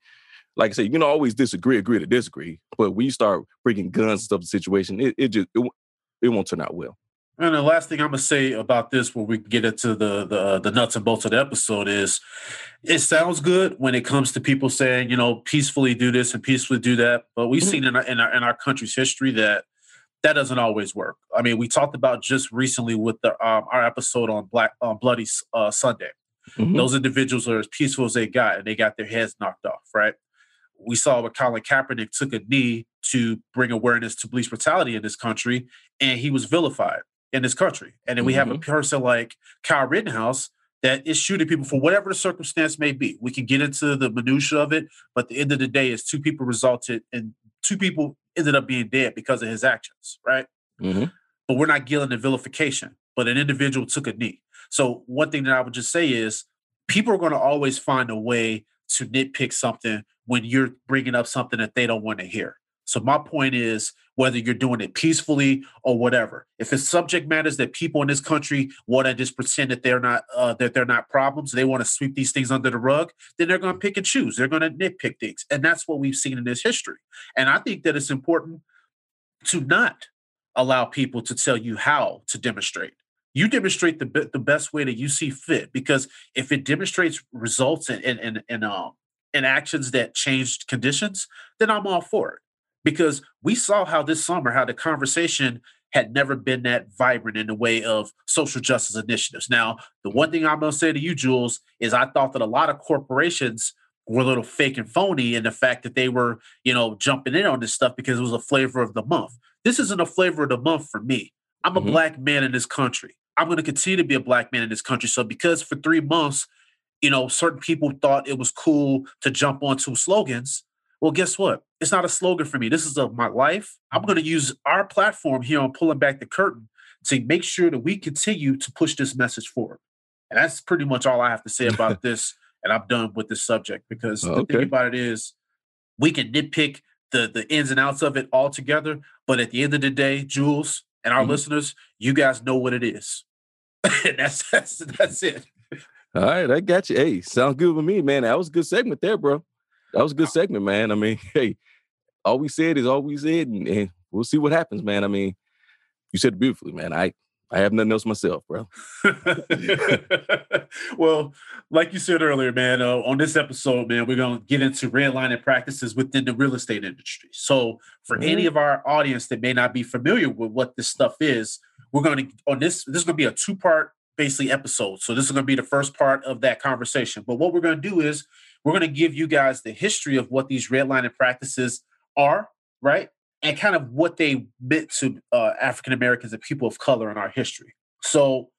Like I said, you can always disagree, agree to disagree. But when you start bringing guns and stuff to the situation, it, it just it, it won't turn out well. And the last thing I'm gonna say about this, before we get into the, the the nuts and bolts of the episode, is it sounds good when it comes to people saying, you know, peacefully do this and peacefully do that. But we've mm-hmm. seen in our, in our in our country's history that that doesn't always work. I mean, we talked about just recently with the um, our episode on Black on Bloody uh, Sunday. Mm-hmm. Those individuals are as peaceful as they got, and they got their heads knocked off, right? We saw what Colin Kaepernick took a knee to bring awareness to police brutality in this country, and he was vilified in this country. And then we mm-hmm. have a mm-hmm. person like Kyle Rittenhouse that is shooting people for whatever the circumstance may be. We can get into the minutia of it, but the end of the day is two people resulted and two people ended up being dead because of his actions, right? Mm-hmm. But we're not dealing the vilification, but an individual took a knee. So one thing that I would just say is people are going to always find a way to nitpick something when you're bringing up something that they don't want to hear. So my point is whether you're doing it peacefully or whatever. If it's subject matters that people in this country want to just pretend that they're not uh, that they're not problems, they want to sweep these things under the rug, then they're going to pick and choose. They're going to nitpick things, and that's what we've seen in this history. And I think that it's important to not allow people to tell you how to demonstrate. You demonstrate the the best way that you see fit, because if it demonstrates results and and and, and um and actions that changed conditions, then I'm all for it. Because we saw how this summer, how the conversation had never been that vibrant in the way of social justice initiatives. Now, the one thing I'm going to say to you, Jules, is I thought that a lot of corporations were a little fake and phony in the fact that they were, you know, jumping in on this stuff because it was a flavor of the month. This isn't a flavor of the month for me. I'm a mm-hmm. black man in this country. I'm going to continue to be a black man in this country. So because for three months you know, certain people thought it was cool to jump onto slogans. Well, guess what? It's not a slogan for me. This is a, my life. I'm going to use our platform here on Pulling Back the Curtain to make sure that we continue to push this message forward. And that's pretty much all I have to say about this. And I'm done with this subject because okay. the thing about it is we can nitpick the, the ins and outs of it all together. But at the end of the day, Jules and our mm-hmm. listeners, you guys know what it is. and that's, that's, that's it. All right, I got you. Hey, sounds good with me, man. That was a good segment there, bro. That was a good segment, man. I mean, hey, all we said is all we said, and, and we'll see what happens, man. I mean, you said it beautifully, man. I I have nothing else myself, bro. well, like you said earlier, man, uh, on this episode, man, we're going to get into redlining practices within the real estate industry. So, for mm-hmm. any of our audience that may not be familiar with what this stuff is, we're going to on this. This is going to be a two part basically episode. So this is going to be the first part of that conversation. But what we're going to do is we're going to give you guys the history of what these redlining practices are, right? And kind of what they meant to uh, African Americans and people of color in our history. So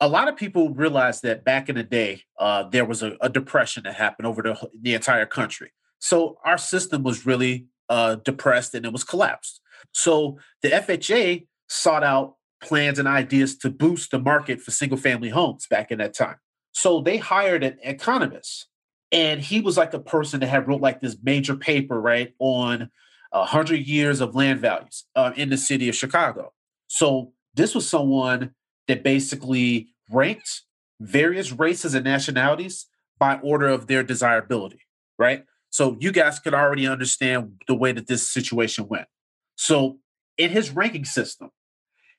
a lot of people realize that back in the day, uh, there was a, a, depression that happened over the, the entire country. So our system was really uh, depressed and it was collapsed. So the FHA sought out plans and ideas to boost the market for single family homes back in that time. So they hired an economist, and he was like a person that had wrote like this major paper, right, on a hundred years of land values uh, in the city of Chicago. So this was someone that basically ranked various races and nationalities by order of their desirability, right? So you guys could already understand the way that this situation went. So in his ranking system,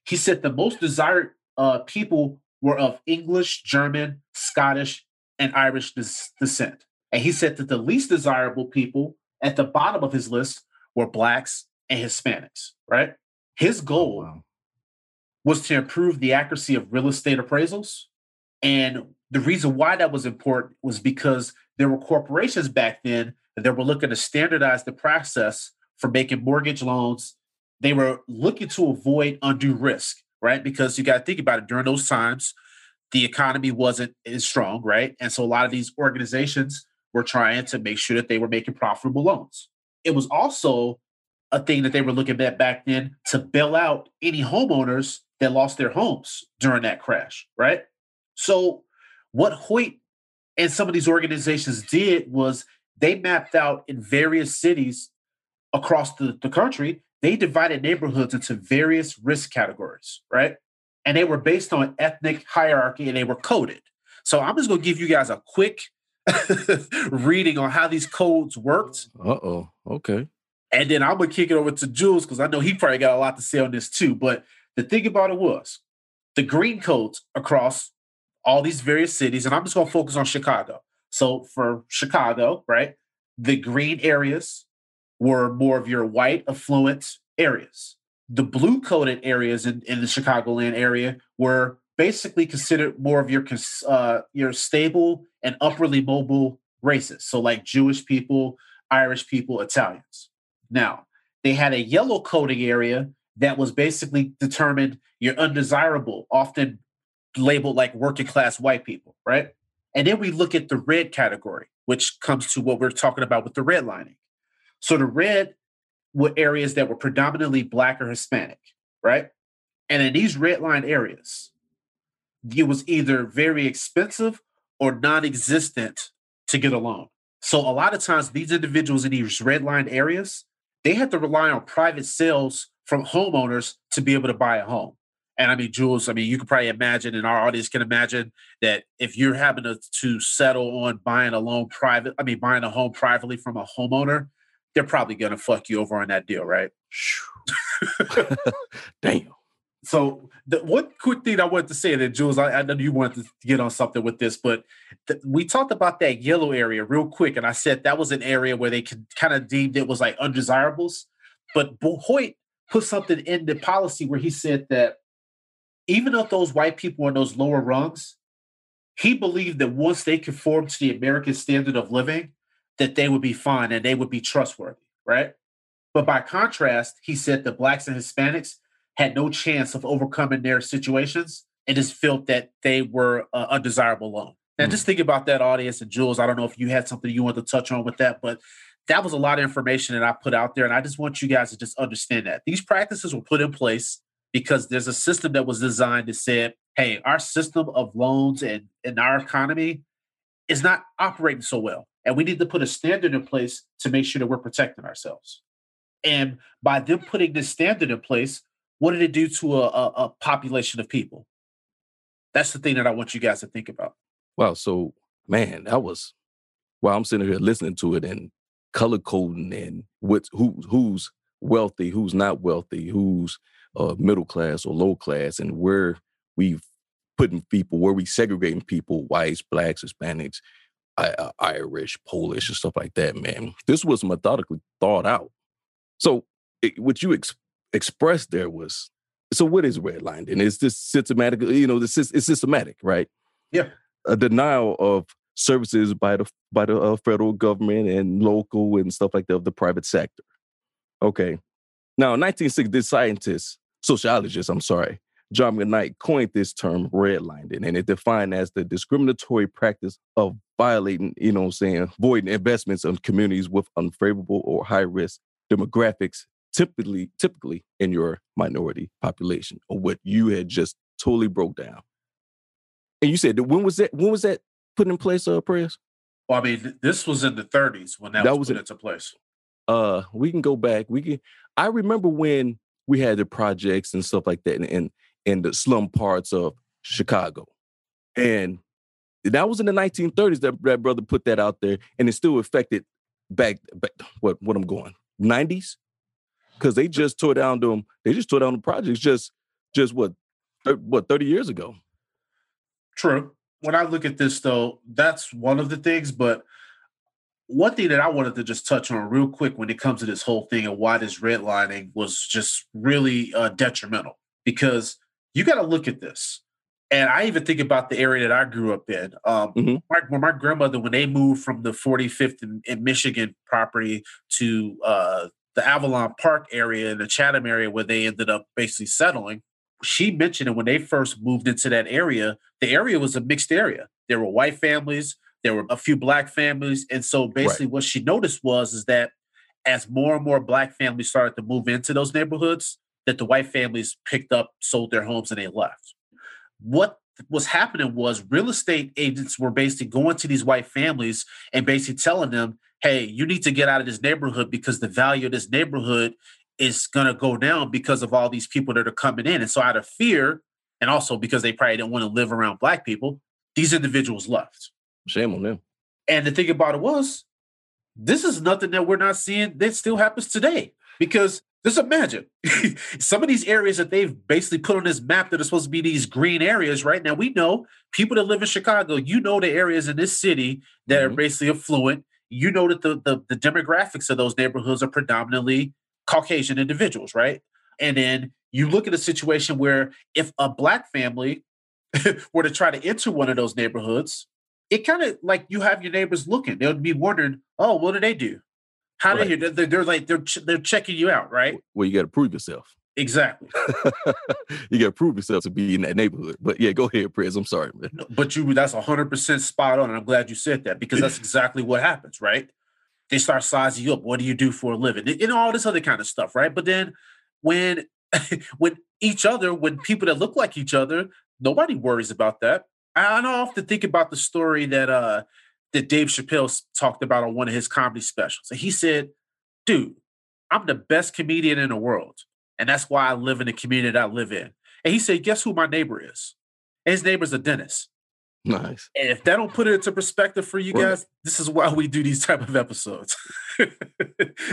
he said the most desired uh, people were of English, German, Scottish, and Irish des- descent. And he said that the least desirable people at the bottom of his list were blacks, and Hispanics, right? His oh, goal Wow. was to improve the accuracy of real estate appraisals. And the reason why that was important was because there were corporations back then that were looking to standardize the process for making mortgage loans. They were looking to avoid undue risk, right? Because you got to think about it during those times, the economy wasn't as strong, right? And so a lot of these organizations were trying to make sure that they were making profitable loans. It was also a thing that they were looking at back then to bail out any homeowners that lost their homes during that crash, right? So, what Hoyt and some of these organizations did was they mapped out in various cities across the, the country, they divided neighborhoods into various risk categories, right? And they were based on ethnic hierarchy and they were coded. So, I'm just going to give you guys a quick reading on how these codes worked. Uh oh. Okay. And then I'm gonna kick it over to Jules because I know he probably got a lot to say on this too. But the thing about it was the green codes across all these various cities, and I'm just gonna focus on Chicago. So for Chicago, right, the green areas were more of your white affluent areas. The blue coded areas in, in the Chicagoland area were basically considered more of your uh, your stable and upwardly mobile races. So like Jewish people, Irish people, Italians. Now, they had a yellow coding area that was basically determined you're undesirable, often labeled like working class white people, right? And then we look at the red category, which comes to what we're talking about with the redlining. So the red were areas that were predominantly black or Hispanic, right? And in these redline areas, it was either very expensive or non-existent to get a loan. So a lot of times these individuals in these redline areas, they had to rely on private sales from homeowners to be able to buy a home. And I mean, Jules, I mean, you can probably imagine, and our audience can imagine that if you're having to, to settle on buying a loan private, I mean, buying a home privately from a homeowner, they're probably going to fuck you over on that deal, right? Damn. So the one quick thing I wanted to say that Jules, I, I know you wanted to get on something with this, but th- we talked about that yellow area real quick, and I said that was an area where they could kind of deemed it was like undesirables. But Hoyt put something in the policy where he said that even if those white people were in those lower rungs, he believed that once they conformed to the American standard of living, that they would be fine and they would be trustworthy, right? But by contrast, he said the blacks and Hispanics had no chance of overcoming their situations and just felt that they were uh, undesirable loan. Now, Mm. just think about that audience and Jules. I don't know if you had something you wanted to touch on with that, but that was a lot of information that I put out there. And I just want you guys to just understand that these practices were put in place because there's a system that was designed to say, hey, our system of loans and, and our economy is not operating so well. And we need to put a standard in place to make sure that we're protecting ourselves. And by them putting this standard in place, what did it do to a, a, a population of people? That's the thing that I want you guys to think about. Wow. So, man, that was while I'm sitting here listening to it and color coding and what's who who's wealthy, who's not wealthy, who's uh, middle class or low class, and where we've putting people, where we segregating people, whites, blacks, Hispanics, I, uh, Irish, Polish, and stuff like that. Man, this was methodically thought out. So, it, what you ex- expressed there was so. What is redlined? And is this systematic? You know, this is it's systematic, right? Yeah. a denial of services by the by the uh, federal government and local and stuff like that of the private sector. Okay. Now, in 1960, this scientist, sociologist, I'm sorry, John McKnight coined this term redlining, and it defined as the discriminatory practice of violating, you know I'm saying, voiding investments on communities with unfavorable or high risk demographics, typically, typically in your minority population, or what you had just totally broke down. And you said that when was that? When was that put in place? Uh, Press. Well, I mean, this was in the 30s when that, That was, was put in- into place. Uh, we can go back. We can. I remember when we had the projects and stuff like that, in in, in the slum parts of Chicago, and that was in the 1930s that that brother put that out there, and it still affected back. back what what I'm going 90s, because they just tore down to them. They just tore down the projects just just what thir- what 30 years ago. True. When I look at this, though, that's one of the things. But one thing that I wanted to just touch on real quick when it comes to this whole thing and why this redlining was just really uh, detrimental because you got to look at this. And I even think about the area that I grew up in. Um, Mhm. my, when my grandmother, when they moved from the 45th in, in Michigan property to uh, the Avalon Park area and the Chatham area where they ended up basically settling, she mentioned that when they first moved into that area, the area was a mixed area. There were white families, there were a few black families, and so basically what she noticed was is that as more and more black families started to move into those neighborhoods, that the white families picked up, sold their homes, and they left. What was happening was real estate agents were basically going to these white families and basically telling them, hey, you need to get out of this neighborhood because the value of this neighborhood is going to go down because of all these people that are coming in. And so, out of fear, and also because they probably didn't want to live around black people, these individuals left. Shame on them. And the thing about it was, this is nothing that we're not seeing that still happens today. Because just imagine some of these areas that they've basically put on this map that are supposed to be these green areas, right? Now we know people that live in Chicago, you know the areas in this city that are Mhm. basically affluent. You know that the, the the demographics of those neighborhoods are predominantly Caucasian individuals, right? And then you look at a situation where if a black family were to try to enter one of those neighborhoods, it kind of like you have your neighbors looking. They would be wondering, "Oh, what do they do? How Right. do you? They're, they're like they're ch- they're checking you out, right? Well, you got to prove yourself. Exactly. you got to prove yourself to be in that neighborhood. But yeah, go ahead, Press. I'm sorry, man. But you that's hundred percent spot on, and I'm glad you said that because that's exactly what happens, right? They start sizing you up. What do you do for a living? And all this other kind of stuff, right? But then when when each other, when people that look like each other, nobody worries about that. I, I often think about the story that uh that Dave Chappelle talked about on one of his comedy specials. And he said, dude, I'm the best comedian in the world. And that's why I live in the community that I live in. And he said, guess who my neighbor is? And his neighbor's a dentist. Nice. And if that don't put it into perspective for you Right. guys, this is why we do these type of episodes.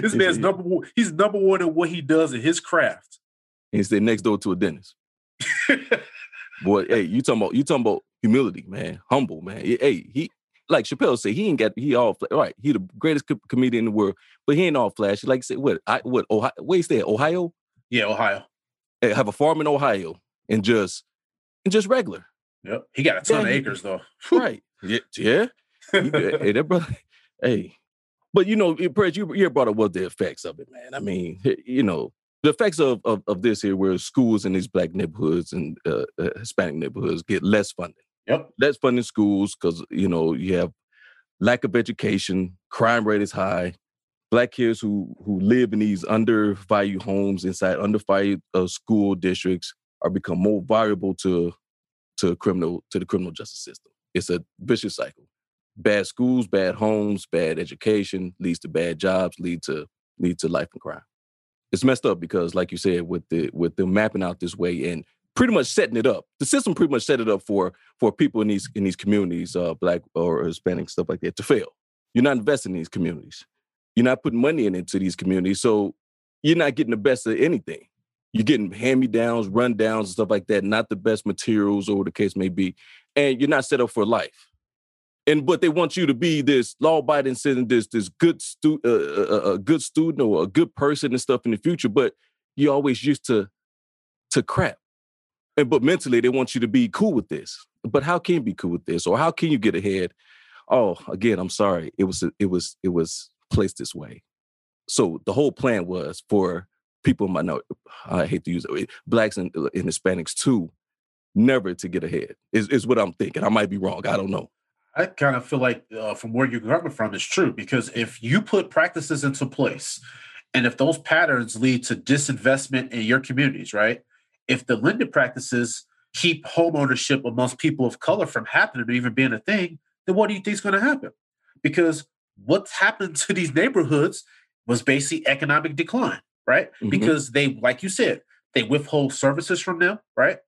this man's number one, he's number one in what he does in his craft. And he stay next door to a dentist. Boy, hey, you talking about you talking about humility, man. Humble, man. Hey, he like Chappelle said, he ain't got he all right. He the greatest co- comedian in the world, but he ain't all flashy. Like I said, what I what Ohio? Where he stay? Ohio? yeah, Ohio. Hey, have a farm in Ohio and just and just regular, Yep. He got a ton Yeah, of he- acres though. right? Yeah, yeah. Hey, that brother. Hey, but you know, Press, you you brought up what the effects of it, man. I mean, you know, the effects of of, of this here, where schools in these black neighborhoods and uh, uh, Hispanic neighborhoods get less funding. Yep. less funding schools because you know you have lack of education, crime rate is high. Black kids who who live in these undervalued homes inside undervalued uh, school districts are become more vulnerable to to criminal to the criminal justice system. It's a vicious cycle. Bad schools, bad homes, bad education leads to bad jobs, lead to lead to life and crime. It's messed up because, like you said, with the with them mapping out this way and pretty much setting it up, the system pretty much set it up for for people in these in these communities, uh, black or Hispanic stuff like that, to fail. You're not investing in these communities. You're not putting money in into these communities, so you're not getting the best of anything. You're getting hand-me-downs, rundowns, and stuff like that. Not the best materials, or the case may be, and you're not set up for life. And but they want you to be this law-abiding citizen, this this good stu- uh, uh, a good student or a good person and stuff in the future. But you're always used to to crap. And but mentally they want you to be cool with this. But how can you be cool with this? Or how can you get ahead? Oh, again, I'm sorry. It was it was it was placed this way. So the whole plan was for people minority, I hate to use it, blacks and, uh, and Hispanics too, never to get ahead. Is is what I'm thinking. I might be wrong. I don't know. I kind of feel like uh, from where you're coming from it's true because if you put practices into place and if those patterns lead to disinvestment in your communities, right? If the lending practices keep home ownership amongst people of color from happening or even being a thing, then what do you think is going to happen? Because what's happened to these neighborhoods was basically economic decline, right? Mhm. Because they, like you said, they withhold services from them, right?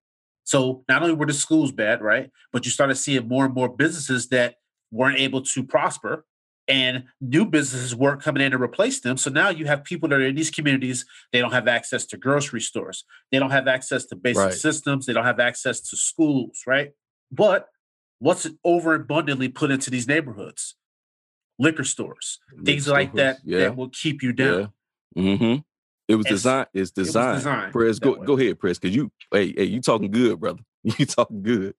So not only were the schools bad, right? But you started seeing more and more businesses that weren't able to prosper and new businesses weren't coming in to replace them. So now you have people that are in these communities, they don't have access to grocery stores. They don't have access to basic Right. systems. They don't have access to schools, right? But what's overabundantly put into these neighborhoods? liquor stores, things like that Yeah. that will keep you down. Yeah. Mm-hmm. It was designed. It's designed. designed Press, go way. go ahead, Press, because you hey hey you talking good, brother. You talking good.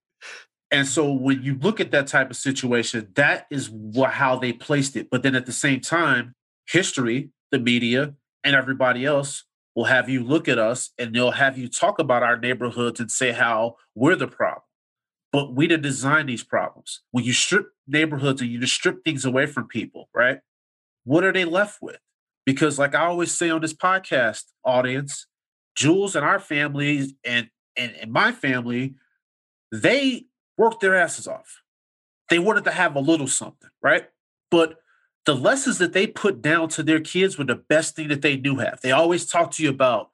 And so when you look at that type of situation, that is what, how they placed it. But then at the same time, history, the media, and everybody else will have you look at us and they'll have you talk about our neighborhoods and say how we're the problem. But we didn't design these problems. When you strip neighborhoods and you just strip things away from people, right? What are they left with? Because, like I always say on this podcast, audience, Jules and our families and and, and my family, they worked their asses off. They wanted to have a little something, right? But the lessons that they put down to their kids were the best thing that they do have. They always talk to you about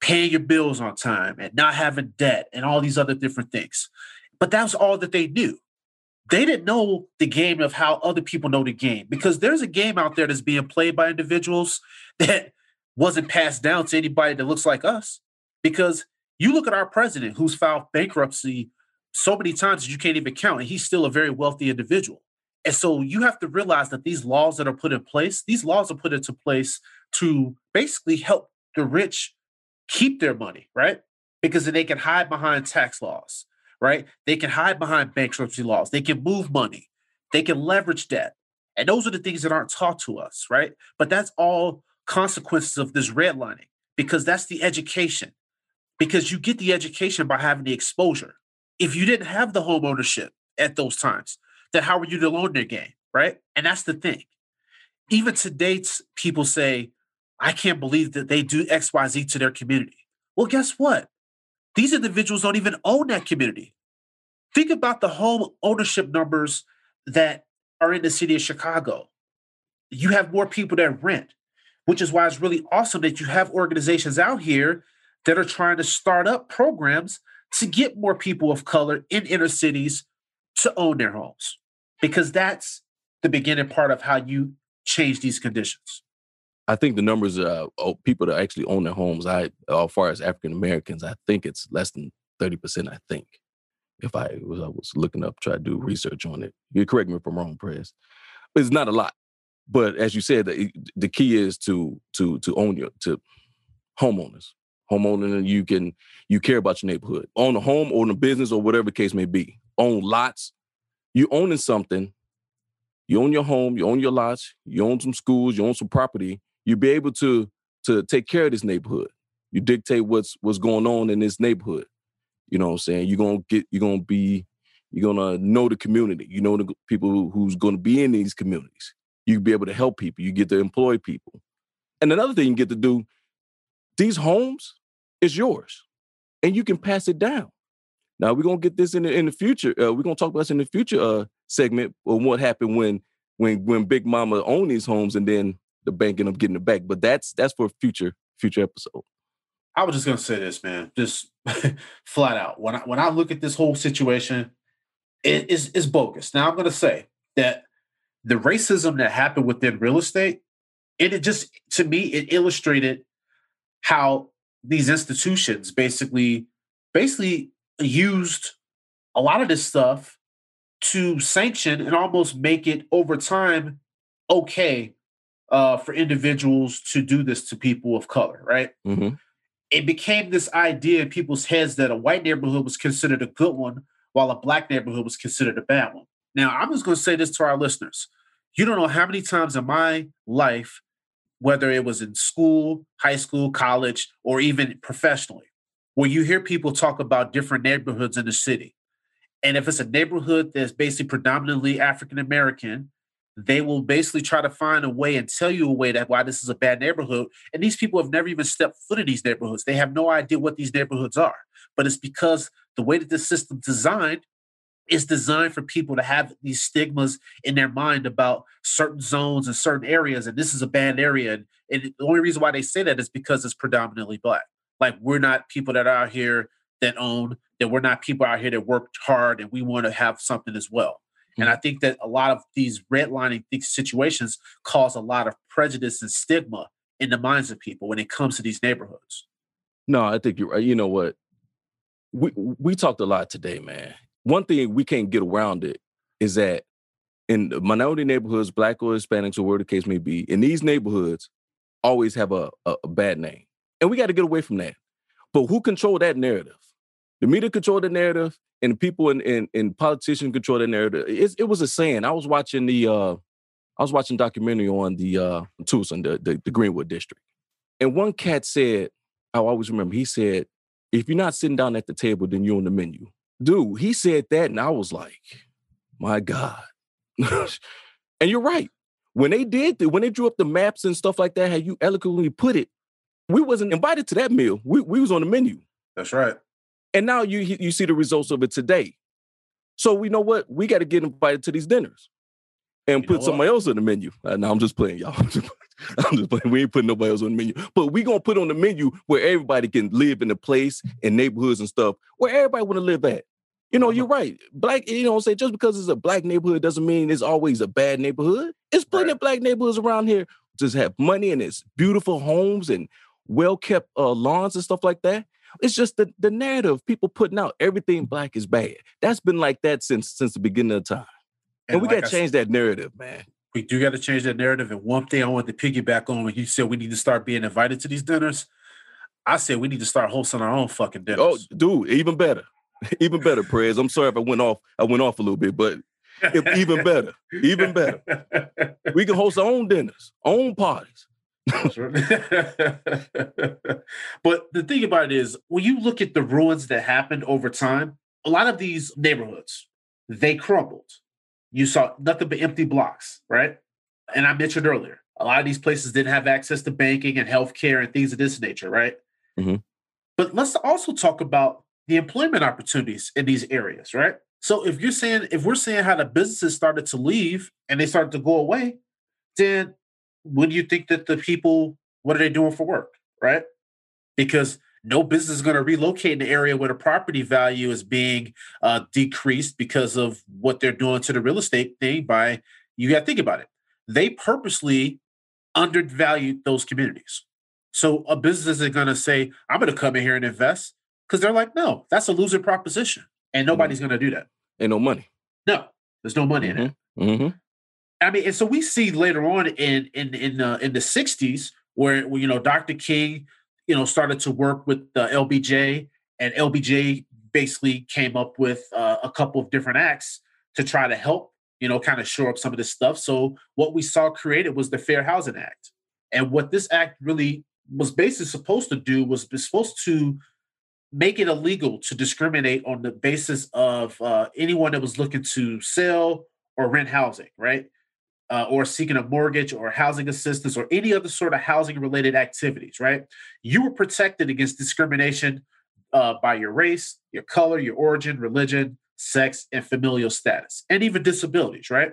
paying your bills on time and not having debt and all these other different things. But that was all that they knew. They didn't know the game of how other people know the game because there's a game out there that's being played by individuals that wasn't passed down to anybody that looks like us. Because you look at our president who's filed bankruptcy so many times that you can't even count, and he's still a very wealthy individual. And so you have to realize that these laws that are put in place, these laws are put into place to basically help the rich keep their money, right? Because then they can hide behind tax laws, right? They can hide behind bankruptcy laws. They can move money. They can leverage debt. And those are the things that aren't taught to us, right? But that's all consequences of this redlining because that's the education. Because you get the education by having the exposure. If you didn't have the home ownership at those times, then how were you to learn their game, right? And that's the thing. Even to dates, people say, I can't believe that they do XYZ to their community. Well, guess what? These individuals don't even own that community. Think about the home ownership numbers that are in the city of Chicago. You have more people that rent, which is why it's really awesome that you have organizations out here that are trying to start up programs to get more people of color in inner cities to own their homes, because that's the beginning part of how you change these conditions. I think the numbers uh oh, people that actually own their homes, I as far as African Americans, I think it's less than thirty percent. I think if I was I was looking up, try to do research on it. You correct me if I'm wrong, Press. It's not a lot. But as you said, the, the key is to to to own your to homeowners. Homeowner, you can you care about your neighborhood. Own a home, own a business, or whatever case may be. Own lots. You owning something. You own your home. You own your lots. You own some schools. You own some property. You be able to to take care of this neighborhood. You dictate what's what's going on in this neighborhood. You know what I'm saying? You're gonna get. You're gonna be. You're gonna know the community. You know the people who, who's gonna be in these communities. You be able to help people. You get to employ people. And another thing you get to do. These homes is yours, and you can pass it down. Now we're gonna get this in the in the future. Uh, we're gonna talk about this in the future uh, segment of what happened when when when Big Mama owned these homes and then the bank ended up getting it back. But that's that's for a future future episode. I was just gonna say this, man, just flat out. When I when I look at this whole situation, it is is bogus. Now I'm gonna say that the racism that happened within real estate, it, it just to me it illustrated how these institutions basically basically used a lot of this stuff to sanction and almost make it over time okay uh, for individuals to do this to people of color, right? Mhm. It became this idea in people's heads that a white neighborhood was considered a good one, while a black neighborhood was considered a bad one. Now, I'm just going to say this to our listeners. You don't know how many times in my life, whether it was in school, high school, college, or even professionally, where you hear people talk about different neighborhoods in the city. And if it's a neighborhood that's basically predominantly African American, they will basically try to find a way and tell you a way that why this is a bad neighborhood. And these people have never even stepped foot in these neighborhoods. They have no idea what these neighborhoods are. But it's because the way that the system's designed is designed for people to have these stigmas in their mind about certain zones and certain areas. And this is a bad area. And, and the only reason why they say that is because it's predominantly black. Like we're not people that are out here that own, that we're not people out here that worked hard and we want to have something as well. And mm. I think that a lot of these redlining situations cause a lot of prejudice and stigma in the minds of people when it comes to these neighborhoods. No, I think you're right. You know what? We we talked a lot today, man. One thing we can't get around it is that in minority neighborhoods, black or Hispanics or whatever the case may be, in these neighborhoods, always have a, a, a bad name. And we got to get away from that. But who control that narrative? The media control the narrative, and people in, in, in politicians control the narrative. It, it was a saying. I was watching the uh, I was watching documentary on the uh, Tulsa, the, the the Greenwood district, and one cat said, I always remember. He said, "If you're not sitting down at the table, then you're on the menu." Dude, he said that, and I was like, "My God." and you're right. When they did, the, when they drew up the maps and stuff like that, how you eloquently put it, we wasn't invited to that meal. We we was on the menu. That's right. And now you you see the results of it today. So we know what we got to get invited to these dinners and You put somebody else on the menu. Uh, no, I'm just playing, y'all. I'm just, I'm just playing. We ain't putting nobody else on the menu, but we gonna put on the menu where everybody can live in a place and neighborhoods and stuff where everybody want to live at. You know, you're right. Black, you know, say just because it's a black neighborhood doesn't mean it's always a bad neighborhood. It's plenty Right. of black neighborhoods around here just have money and it's beautiful homes and well kept uh, lawns and stuff like that. It's just the, the narrative people putting out everything black is bad. That's been like that since since the beginning of time. And, we like got to change that narrative, man. we do got to change that narrative. And one thing I want to piggyback on when you said we need to start being invited to these dinners, I said we need to start hosting our own fucking dinners. Oh, dude, even better. Even better, Press. I'm sorry if I went off. I went off a little bit, but if- even better. Even better. We can host our own dinners, own parties. But the thing about it is, when you look at the ruins that happened over time, a lot of these neighborhoods they crumbled. You saw nothing but empty blocks, right? And I mentioned earlier, a lot of these places didn't have access to banking and healthcare and things of this nature, right? Mhm. But let's also talk about the employment opportunities in these areas, right? So if you're saying if we're saying how the businesses started to leave and they started to go away, then do you think that the people what are they doing for work right? Because no business is going to relocate in the area where the property value is being uh, decreased because of what they're doing to the real estate thing by you got to think about it. They purposely undervalued those communities. So a business is going to say i'm going to come in here and invest because they're like no that's a loser proposition and nobody's going to do that Ain't no money. no there's no money in it Mm-hmm. I mean, and so we see later on in in in uh, in the '60s where, where you know Dr. King, you know, started to work with the LBJ, and LBJ basically came up with uh, a couple of different acts to try to help, you know, kind of shore up some of this stuff. So what we saw created was the Fair Housing Act, and what this act really was basically supposed to do was was supposed to make it illegal to discriminate on the basis of uh, anyone that was looking to sell or rent housing, right? uh, or seeking a mortgage or housing assistance or any other sort of housing related activities, right? You were protected against discrimination uh, by your race, your color, your origin, religion, sex, and familial status, and even disabilities, right?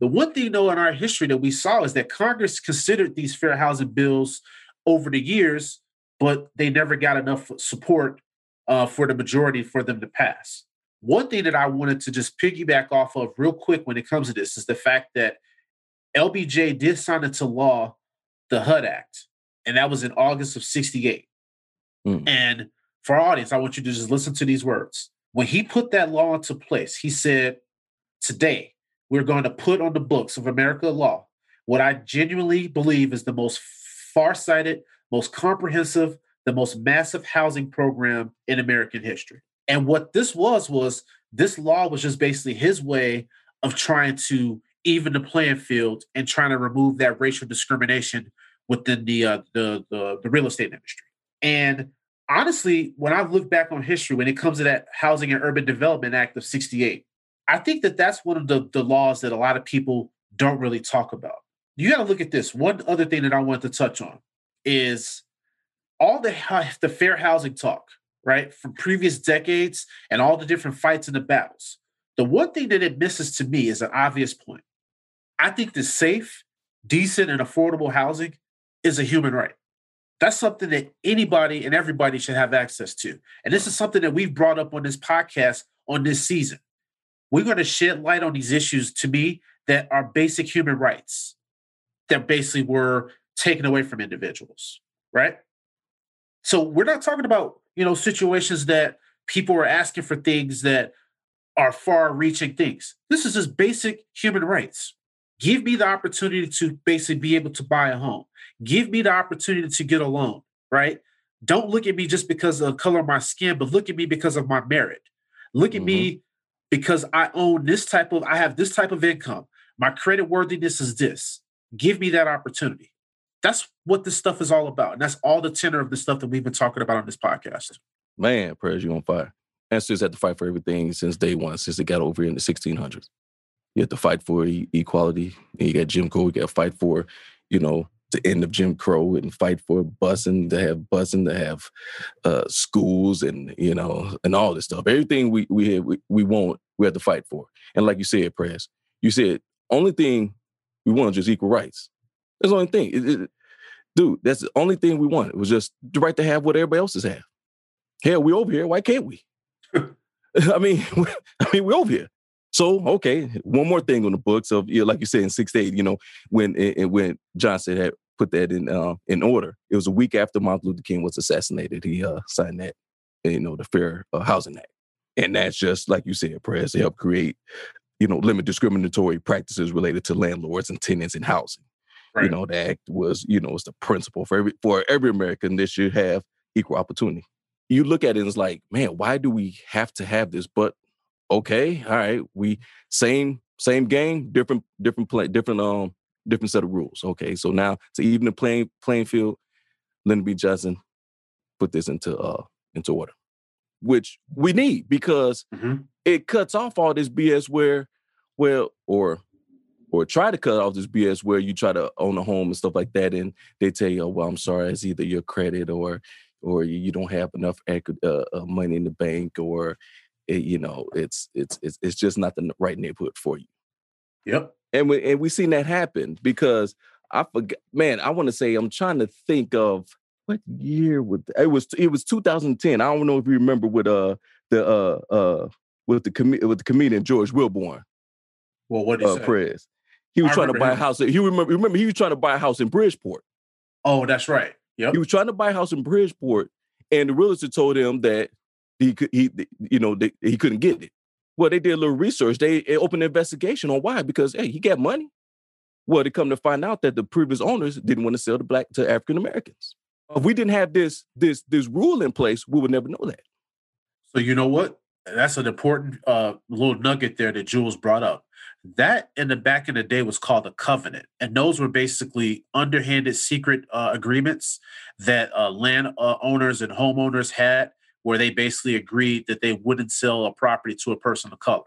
The one thing, though, in our history that we saw is that Congress considered these fair housing bills over the years, but they never got enough support uh, for the majority for them to pass. One thing that I wanted to just piggyback off of real quick when it comes to this is the fact that LBJ did sign into law the HUD Act, and that was in August of 68. Mm. And for our audience, I want you to just listen to these words. When he put that law into place, he said, Today, we're going to put on the books of America law what I genuinely believe is the most far-sighted, most comprehensive, the most massive housing program in American history. And what this was was this law was just basically his way of trying to even the playing field and trying to remove that racial discrimination within the uh, the, the the real estate industry. And honestly, when I look back on history, when it comes to that Housing and Urban Development Act of '68, I think that that's one of the the laws that a lot of people don't really talk about. You got to look at this. One other thing that I want to touch on is all the the fair housing talk, right, from previous decades and all the different fights and the battles. The one thing that it misses to me is an obvious point. I think that safe, decent, and affordable housing is a human right. That's something that anybody and everybody should have access to. And this is something that we've brought up on this podcast on this season. We're going to shed light on these issues to me that are basic human rights that basically were taken away from individuals, right? So we're not talking about, you know, situations that people are asking for things that are far reaching things. This is just basic human rights. Give me the opportunity to basically be able to buy a home. Give me the opportunity to get a loan, right? Don't look at me just because of the color of my skin, but look at me because of my merit. Look at mm-hmm. me because I own this type of, I have this type of income. My credit worthiness is this. Give me that opportunity. That's what this stuff is all about. And that's all the tenor of the stuff that we've been talking about on this podcast. Man, Press you on fire. Ancestors had to fight for everything since day one, since they got over in the 1600s. You have to fight for equality. And you got Jim Crow. You got to fight for, you know, the end of Jim Crow and fight for busing to have busing to have uh, schools and you know and all this stuff. Everything we we we, we want, we have to fight for. And like you said, press. You said only thing we want is just equal rights. That's the only thing. It, it, dude, that's the only thing we want. It was just the right to have what everybody else has have. Hell, we over here. Why can't we? I mean, I mean, we're over here. So okay, one more thing on the books of you know, like you said in '68, you know, when and when Johnson had put that in uh, in order, it was a week after Martin Luther King was assassinated. He uh, signed that, you know, the Fair uh, Housing Act, and that's just like you said, prayers to help create, you know, limit discriminatory practices related to landlords and tenants in housing. Right. You know, the act was, you know, it's the principle for every for every American that should have equal opportunity. You look at it and it's like, man, why do we have to have this? But okay, all right, we same same game, different different play, different um different set of rules. Okay, so now to even the playing playing field, Lyndon B. Johnson put this into uh into order, which we need because mm-hmm. it cuts off all this BS where, well, or or try to cut off this BS where you try to own a home and stuff like that, and they tell you, oh, well, I'm sorry, it's either your credit or or you don't have enough uh, uh, money in the bank or it, you know, it's it's it's it's just not the right neighborhood for you. Yep. And we and we seen that happen because I forgot. Man, I want to say I'm trying to think of what year would it was. It was 2010. I don't know if you remember with uh the uh uh with the com- with the comedian George Willborn. Well, what did uh, Press. He was I trying to buy him. a house. He remember remember he was trying to buy a house in Bridgeport. Oh, that's right. Yep. He was trying to buy a house in Bridgeport, and the realtor told him that he could he you know they, he couldn't get it. Well, they did a little research. They, opened an investigation on why because hey, he got money. Well, they come to find out that the previous owners didn't want to sell the black to African Americans. If we didn't have this this this rule in place, we would never know that. So you know what? That's an important uh, little nugget there that Jules brought up. That in the back in the day was called a covenant, and those were basically underhanded secret uh, agreements that uh, land uh, owners and homeowners had where they basically agreed that they wouldn't sell a property to a person of color.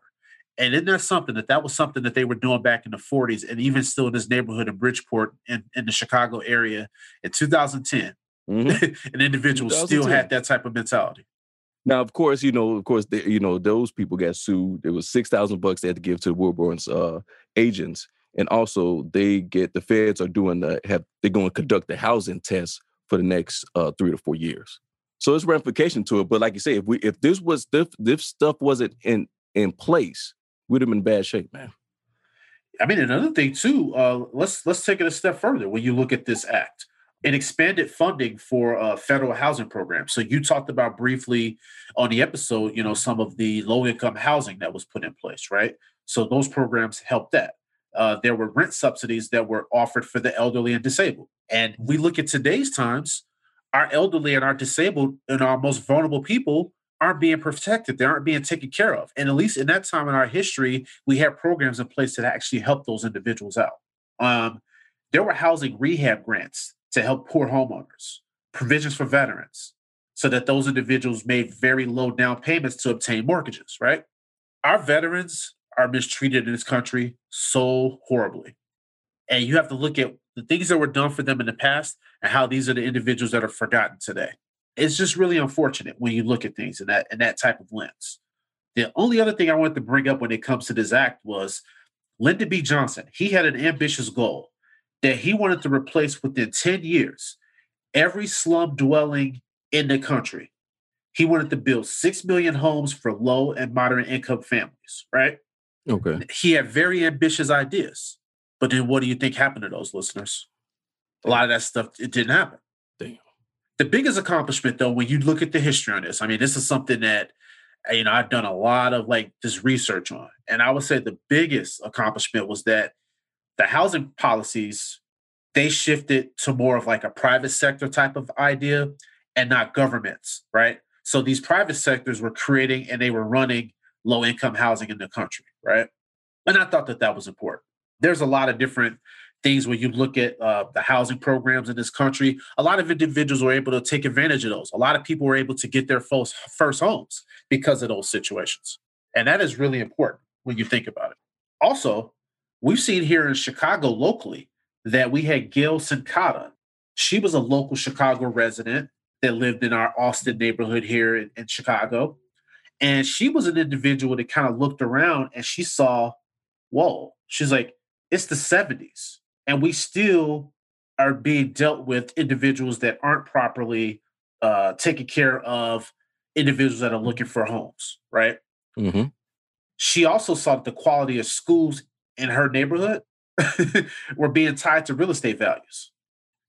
And isn't that something that that was something that they were doing back in the 40s and even still in this neighborhood in Bridgeport in, in the Chicago area in 2010, mm-hmm. an individual 2010. still had that type of mentality. Now, of course, you know, of course, they, you know, those people got sued. It was six thousand bucks they had to give to the Willborn's uh, agents, and also they get the feds are doing the have they're going to conduct the housing test for the next uh, three to four years. So it's ramification to it. But like you say, if we if this was this, this stuff wasn't in in place, we'd have been in bad shape, man. I mean, another thing too. Uh, let's let's take it a step further. When you look at this act, it expanded funding for uh, federal housing programs. So you talked about briefly on the episode, you know, some of the low income housing that was put in place, right? So those programs helped that. Uh, there were rent subsidies that were offered for the elderly and disabled. And we look at today's times, our elderly and our disabled and our most vulnerable people aren't being protected. They aren't being taken care of. And at least in that time in our history, we had programs in place that actually helped those individuals out. Um, there were housing rehab grants to help poor homeowners, provisions for veterans, so that those individuals made very low down payments to obtain mortgages, right? Our veterans are mistreated in this country so horribly. And you have to look at the things that were done for them in the past and how these are the individuals that are forgotten today. It's just really unfortunate when you look at things in that in that type of lens. The only other thing I wanted to bring up when it comes to this act was Lyndon B. Johnson. He had an ambitious goal that he wanted to replace within 10 years every slum dwelling in the country. He wanted to build 6 million homes for low and moderate income families, right? Okay. He had very ambitious ideas. But then what do you think happened to those listeners? A lot of that stuff, it didn't happen. Damn. The biggest accomplishment, though, when you look at the history on this, I mean, this is something that you know, I've done a lot of like this research on. And I would say the biggest accomplishment was that the housing policies, they shifted to more of like a private sector type of idea and not governments, right? So these private sectors were creating and they were running low income housing in the country, right? And I thought that that was important. There's a lot of different things where you look at uh, the housing programs in this country. A lot of individuals were able to take advantage of those. A lot of people were able to get their first, first homes because of those situations. And that is really important when you think about it. Also, we've seen here in Chicago locally that we had Gail Cincotta. She was a local Chicago resident that lived in our Austin neighborhood here in, in Chicago. And she was an individual that kind of looked around and she saw, whoa, she's like, it's the 70s. And we still are being dealt with individuals that aren't properly uh, taking care of individuals that are looking for homes, right? Mm-hmm. She also saw that the quality of schools in her neighborhood were being tied to real estate values.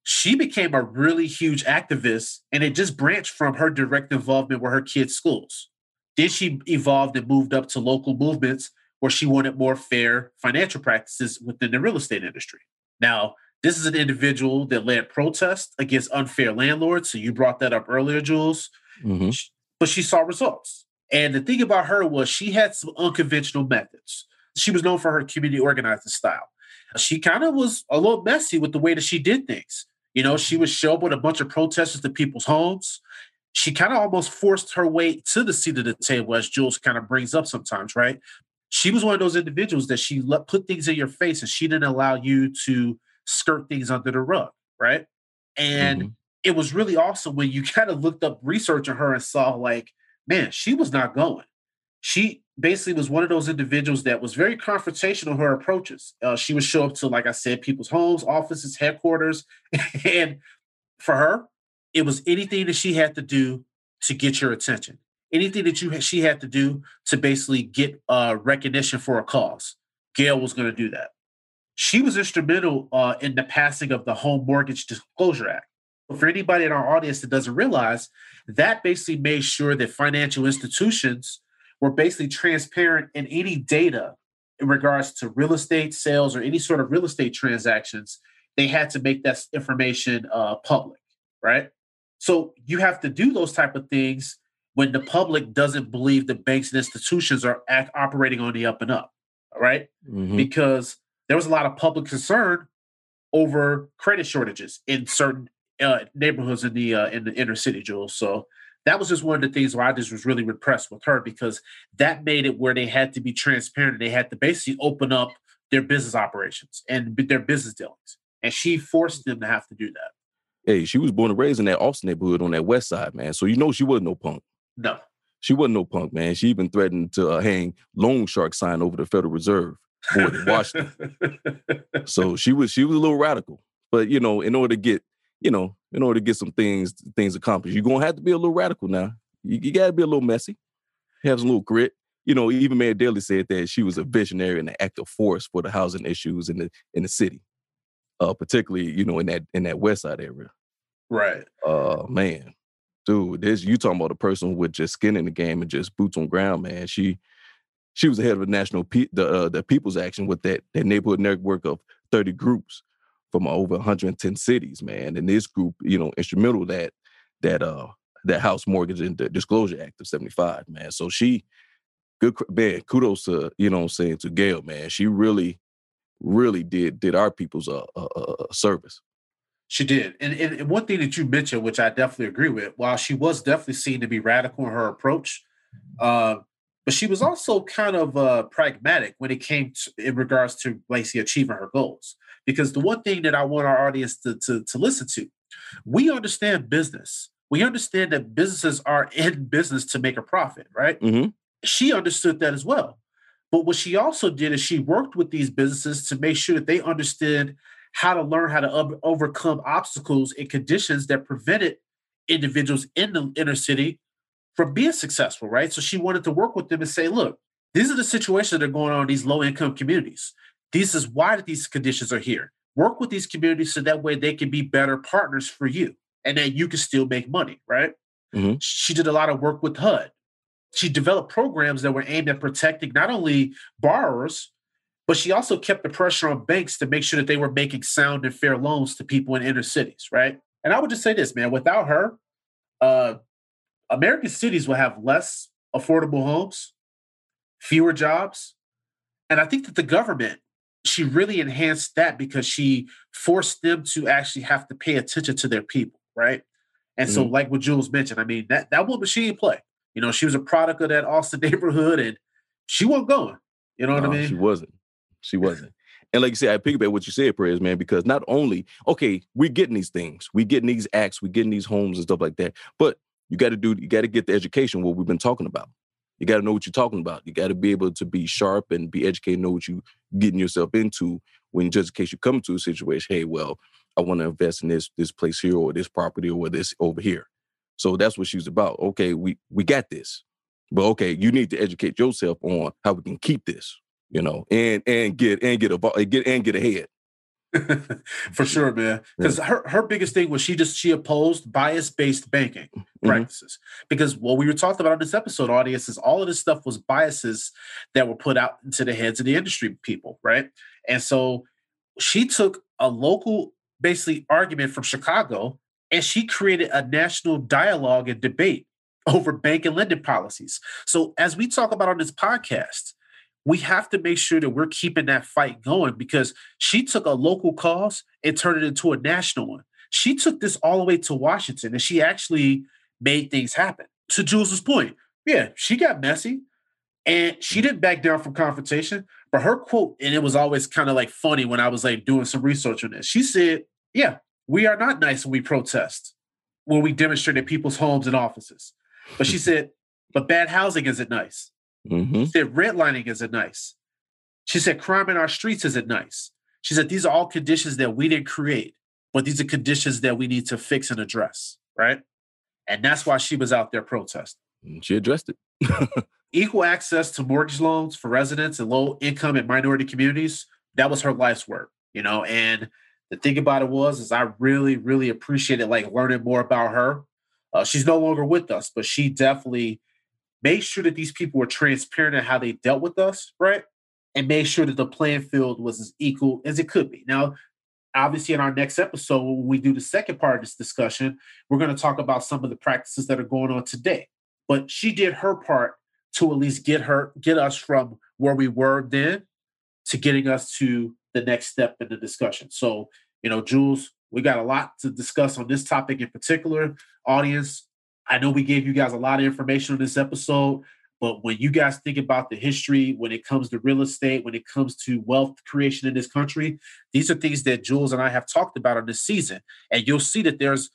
She became a really huge activist, and it just branched from her direct involvement with her kids' schools. Then she evolved and moved up to local movements where she wanted more fair financial practices within the real estate industry. Now, this is an individual that led protests against unfair landlords. So you brought that up earlier, Jules. Mm-hmm. But she saw results. And the thing about her was she had some unconventional methods. She was known for her community organizing style. She kind of was a little messy with the way that she did things. You know, she would show up with a bunch of protesters to people's homes she kind of almost forced her way to the seat of the table, as Jules kind of brings up sometimes, right? She was one of those individuals that she let put things in your face and she didn't allow you to skirt things under the rug, right? And mm-hmm. it was really awesome when you kind of looked up research on her and saw, like, man, she was not going. She basically was one of those individuals that was very confrontational in her approaches. Uh, she would show up to, like I said, people's homes, offices, headquarters. and for her, it was anything that she had to do to get your attention, anything that you she had to do to basically get uh, recognition for a cause. Gail was going to do that. She was instrumental uh, in the passing of the Home Mortgage Disclosure Act. For anybody in our audience that doesn't realize, that basically made sure that financial institutions were basically transparent in any data in regards to real estate sales or any sort of real estate transactions. They had to make that information uh, public, right? So you have to do those type of things when the public doesn't believe the banks and institutions are act, operating on the up and up, right? Mm-hmm. Because there was a lot of public concern over credit shortages in certain uh, neighborhoods in the uh, in the inner city, Jules. So that was just one of the things where I just was really repressed with her because that made it where they had to be transparent and they had to basically open up their business operations and their business dealings, and she forced them to have to do that hey, she was born and raised in that Austin neighborhood on that west side, man. So you know she wasn't no punk. No. She wasn't no punk, man. She even threatened to uh, hang loan shark sign over the Federal Reserve board in Washington. so she was she was a little radical. But you know, in order to get, you know, in order to get some things things accomplished, you're gonna have to be a little radical now. You, you gotta be a little messy, have some little grit. You know, even Mayor Daley said that she was a visionary and an active force for the housing issues in the in the city. Uh, particularly, you know, in that in that west side area. Right. Uh man. Dude, this you talking about a person with just skin in the game and just boots on ground, man. She she was the head of the national Pe- the uh, the People's Action with that that neighborhood network of 30 groups from over 110 cities, man. And this group, you know, instrumental that that uh that House Mortgage and the Disclosure Act of 75, man. So she good man, kudos to, you know I'm saying, to Gail, man. She really, really did did our people's a, a, a service. She did. And, and one thing that you mentioned, which I definitely agree with, while she was definitely seen to be radical in her approach, uh, but she was also kind of uh, pragmatic when it came to, in regards to Lacey achieving her goals. Because the one thing that I want our audience to, to, to listen to, we understand business. We understand that businesses are in business to make a profit, right? Mm-hmm. She understood that as well. But what she also did is she worked with these businesses to make sure that they understood how to learn how to ob- overcome obstacles and conditions that prevented individuals in the inner city from being successful, right? So she wanted to work with them and say, look, these are the situations that are going on in these low income communities. This is why these conditions are here. Work with these communities so that way they can be better partners for you and that you can still make money, right? Mm-hmm. She did a lot of work with HUD, she developed programs that were aimed at protecting not only borrowers, but she also kept the pressure on banks to make sure that they were making sound and fair loans to people in inner cities, right? And I would just say this, man, without her, uh, American cities will have less affordable homes, fewer jobs. And I think that the government, she really enhanced that because she forced them to actually have to pay attention to their people, right? And mm-hmm. so, like what Jules mentioned, I mean, that, that woman, she didn't play. You know, she was a product of that Austin neighborhood and she wasn't going. You know what no, I mean? She wasn't. She wasn't. And like you said, I piggyback what you said, prayers, man, because not only, okay, we're getting these things, we're getting these acts, we're getting these homes and stuff like that. But you got to do, you got to get the education, what we've been talking about. You got to know what you're talking about. You got to be able to be sharp and be educated, know what you're getting yourself into when just in case you come to a situation, hey, well, I want to invest in this this place here or this property or this over here. So that's what she's about. Okay, we we got this. But okay, you need to educate yourself on how we can keep this, you know, and and get and get a get and get ahead. For sure, man. Because yeah. her, her biggest thing was she just she opposed bias based banking mm-hmm. practices. Because what we were talking about in this episode, audiences, all of this stuff was biases that were put out into the heads of the industry people, right? And so she took a local basically argument from Chicago and she created a national dialogue and debate over bank and lending policies. So as we talk about on this podcast, we have to make sure that we're keeping that fight going because she took a local cause and turned it into a national one. She took this all the way to Washington and she actually made things happen. To Jules's point, yeah, she got messy and she mm-hmm. didn't back down from confrontation. But her quote, and it was always kind of like funny when I was like doing some research on this. She said, Yeah, we are not nice when we protest, when we demonstrate at people's homes and offices. But she said, But bad housing isn't nice. Mm-hmm. She said redlining isn't nice. She said crime in our streets isn't nice. She said these are all conditions that we didn't create, but these are conditions that we need to fix and address, right? And that's why she was out there protesting. Mm, she addressed it. Equal access to mortgage loans for residents in low income and minority communities, that was her life's work, you know. And the thing about it was, is I really, really appreciated like learning more about her. Uh, she's no longer with us, but she definitely made sure that these people were transparent in how they dealt with us, right? And made sure that the playing field was as equal as it could be. Now, obviously, in our next episode, when we do the second part of this discussion, we're going to talk about some of the practices that are going on today. But she did her part to at least get her, get us from where we were then to getting us to the next step in the discussion. So, you know, Jules, we got a lot to discuss on this topic in particular. Audience, I know we gave you guys a lot of information on this episode, but when you guys think about the history, when it comes to real estate, when it comes to wealth creation in this country, these are things that Jules and I have talked about on this season. And you'll see that there's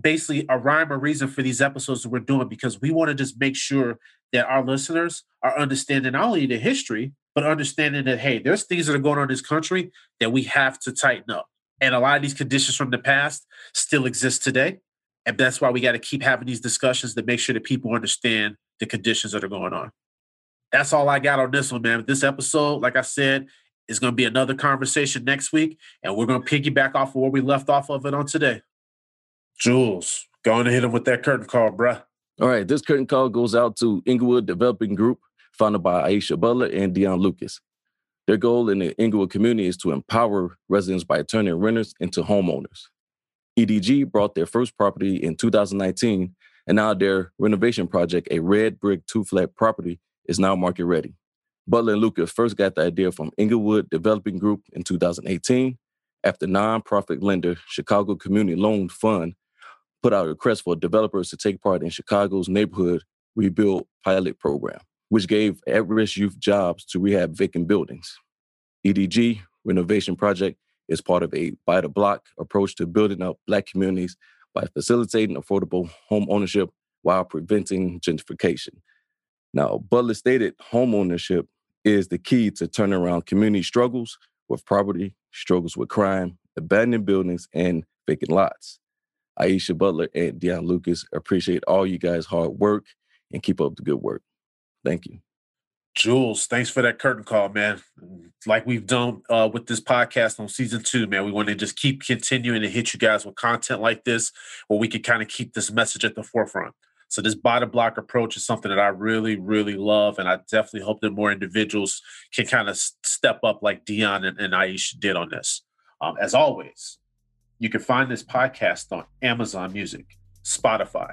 basically a rhyme or reason for these episodes that we're doing because we want to just make sure that our listeners are understanding not only the history, but understanding that, hey, there's things that are going on in this country that we have to tighten up. And a lot of these conditions from the past still exist today. And that's why we got to keep having these discussions to make sure that people understand the conditions that are going on. That's all I got on this one, man. This episode, like I said, is going to be another conversation next week, and we're going to piggyback off of where we left off of it on today. Jules, going to hit him with that curtain call, bruh. All right, this curtain call goes out to Englewood Developing Group, founded by Aisha Butler and Dion Lucas. Their goal in the Englewood community is to empower residents by turning renters into homeowners. EDG brought their first property in 2019, and now their renovation project, a red brick two flat property, is now market ready. Butler and Lucas first got the idea from Englewood Developing Group in 2018 after nonprofit lender Chicago Community Loan Fund put out a request for developers to take part in Chicago's neighborhood rebuild pilot program, which gave at-risk youth jobs to rehab vacant buildings. EDG renovation project is part of a by the block approach to building up Black communities by facilitating affordable home ownership while preventing gentrification. Now, Butler stated home ownership is the key to turning around community struggles with property, struggles with crime, abandoned buildings, and vacant lots. Aisha Butler and Dion Lucas appreciate all you guys' hard work and keep up the good work. Thank you. Jules, thanks for that curtain call, man. Like we've done uh, with this podcast on season two, man, we want to just keep continuing to hit you guys with content like this where we can kind of keep this message at the forefront. So this bottom block approach is something that I really, really love, and I definitely hope that more individuals can kind of step up like Dion and, and Aisha did on this. Um, as always, you can find this podcast on Amazon Music, Spotify,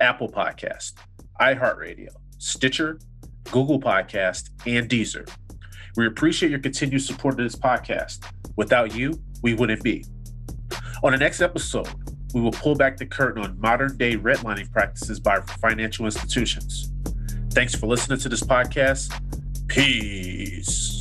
Apple Podcast, iHeartRadio, Stitcher, Google Podcast, and Deezer. We appreciate your continued support of this podcast. Without you, we wouldn't be. On the next episode, we will pull back the curtain on modern day redlining practices by financial institutions. Thanks for listening to this podcast. Peace.